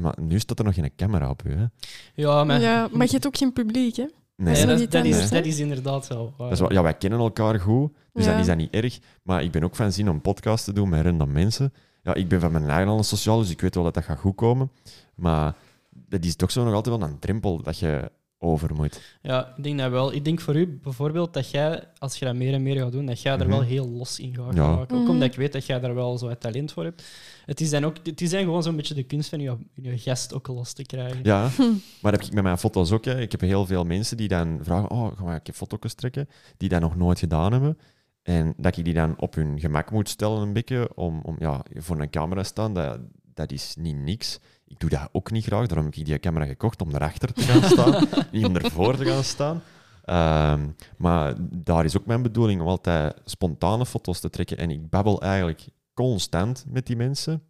Maar nu staat er nog geen camera op je. Hè. Ja, maar... Ja, maar je hebt ook geen publiek, hè? Nee, dat, dat, is, anders, dat is inderdaad wel waar. Dat is wel- ja, wij kennen elkaar goed, dus Ja. dan is dat niet erg. Maar ik ben ook van zin om een podcast te doen met random mensen. Ja, ik ben van mijn eigen sociaal, dus ik weet wel dat dat gaat goed komen. Maar dat is toch zo nog altijd wel een drempel dat je over moet. Ja, ik denk dat wel. Ik denk voor u bijvoorbeeld dat jij, als je dat meer en meer gaat doen, dat jij er Mhm. wel heel los in gaat Ja. raken. Ook Mhm. omdat ik weet dat jij daar wel zo het talent voor hebt. Het is dan, ook, het is dan gewoon zo'n beetje de kunst van je, je gast ook los te krijgen. Ja, maar heb ik met mijn foto's ook. Hè. Ik heb heel veel mensen die dan vragen, oh, ga maar een keer foto's trekken, die dat nog nooit gedaan hebben. En dat ik die dan op hun gemak moet stellen een beetje, om, om ja, voor een camera staan, dat, dat is niet niks. Ik doe dat ook niet graag, daarom heb ik die camera gekocht om erachter te gaan staan, niet om ervoor te gaan staan. Ehm, maar daar is ook mijn bedoeling om altijd spontane foto's te trekken. En ik babbel eigenlijk constant met die mensen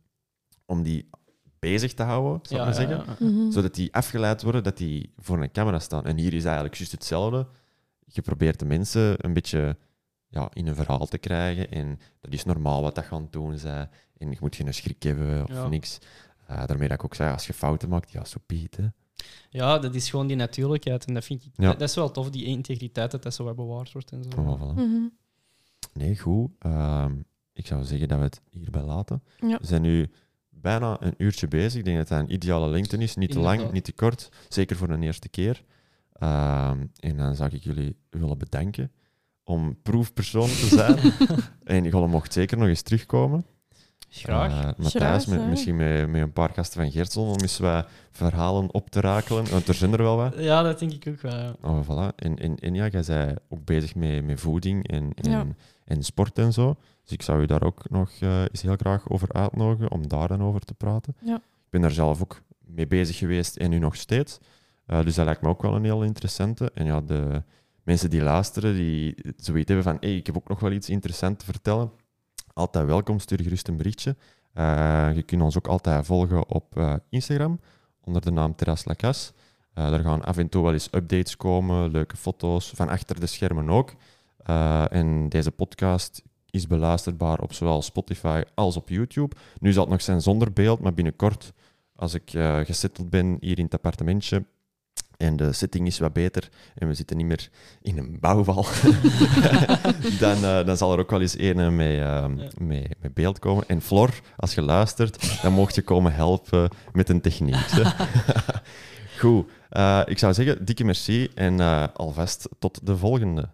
om die bezig te houden, zou ik maar zeggen. ja. Mhm. Zodat die afgeleid worden, dat die voor een camera staan. En hier is eigenlijk juist hetzelfde. Je probeert de mensen een beetje ja, in een verhaal te krijgen. En dat is normaal wat dat gaan doen zij. En je moet geen schrik hebben of Ja. niks. Eh, daarmee dat ik ook zei, als je fouten maakt, ja, zo Piet. Hè. Ja, dat is gewoon die natuurlijkheid. En dat vind ik Ja. dat, dat is wel tof, die integriteit, dat dat zo wat bewaard wordt en zo. Oh, voilà. Mhm. Nee, goed. Ehm, ik zou zeggen dat we het hierbij laten. Ja. We zijn nu bijna een uurtje bezig. Ik denk dat dat een ideale lengte is. Niet te lang, niet te kort. Zeker voor een eerste keer. Ehm, en dan zou ik jullie willen bedanken om proefpersoon te zijn. en jullie mocht zeker nog eens terugkomen. Graag. Eh, Matthijs, Graag, met, misschien met, met een paar gasten van Geertsel, om eens wat verhalen op te rakelen. Want er zijn er wel wat. ja, dat denk ik ook wel. ja. Oh, voilà. En, en, en ja, jij bent ook bezig met, met voeding en, en, Ja. en sport en zo. Dus ik zou u daar ook nog eh, eens heel graag over uitnodigen, om daar dan over te praten. Ja. Ik ben daar zelf ook mee bezig geweest en nu nog steeds. Eh, dus dat lijkt me ook wel een heel interessante. En ja, de mensen die luisteren, die zoiets hebben van hey, ik heb ook nog wel iets interessants te vertellen, altijd welkom, stuur gerust een berichtje. Eh, je kunt ons ook altijd volgen op eh, Instagram, onder de naam Terras Lacas. Eh er gaan af en toe wel eens updates komen, leuke foto's, van achter de schermen ook. En deze podcast is beluisterbaar op zowel Spotify als op YouTube. Nu zal het nog zijn zonder beeld, maar binnenkort, als ik gesetteld ben hier in het appartementje en de setting is wat beter en we zitten niet meer in een bouwval, dan, eh, dan zal er ook wel eens een met, eh, met, met beeld komen. En Flor, als je luistert, dan mocht je komen helpen met een techniek. Goed, ik zou zeggen, dikke merci en alvast tot de volgende.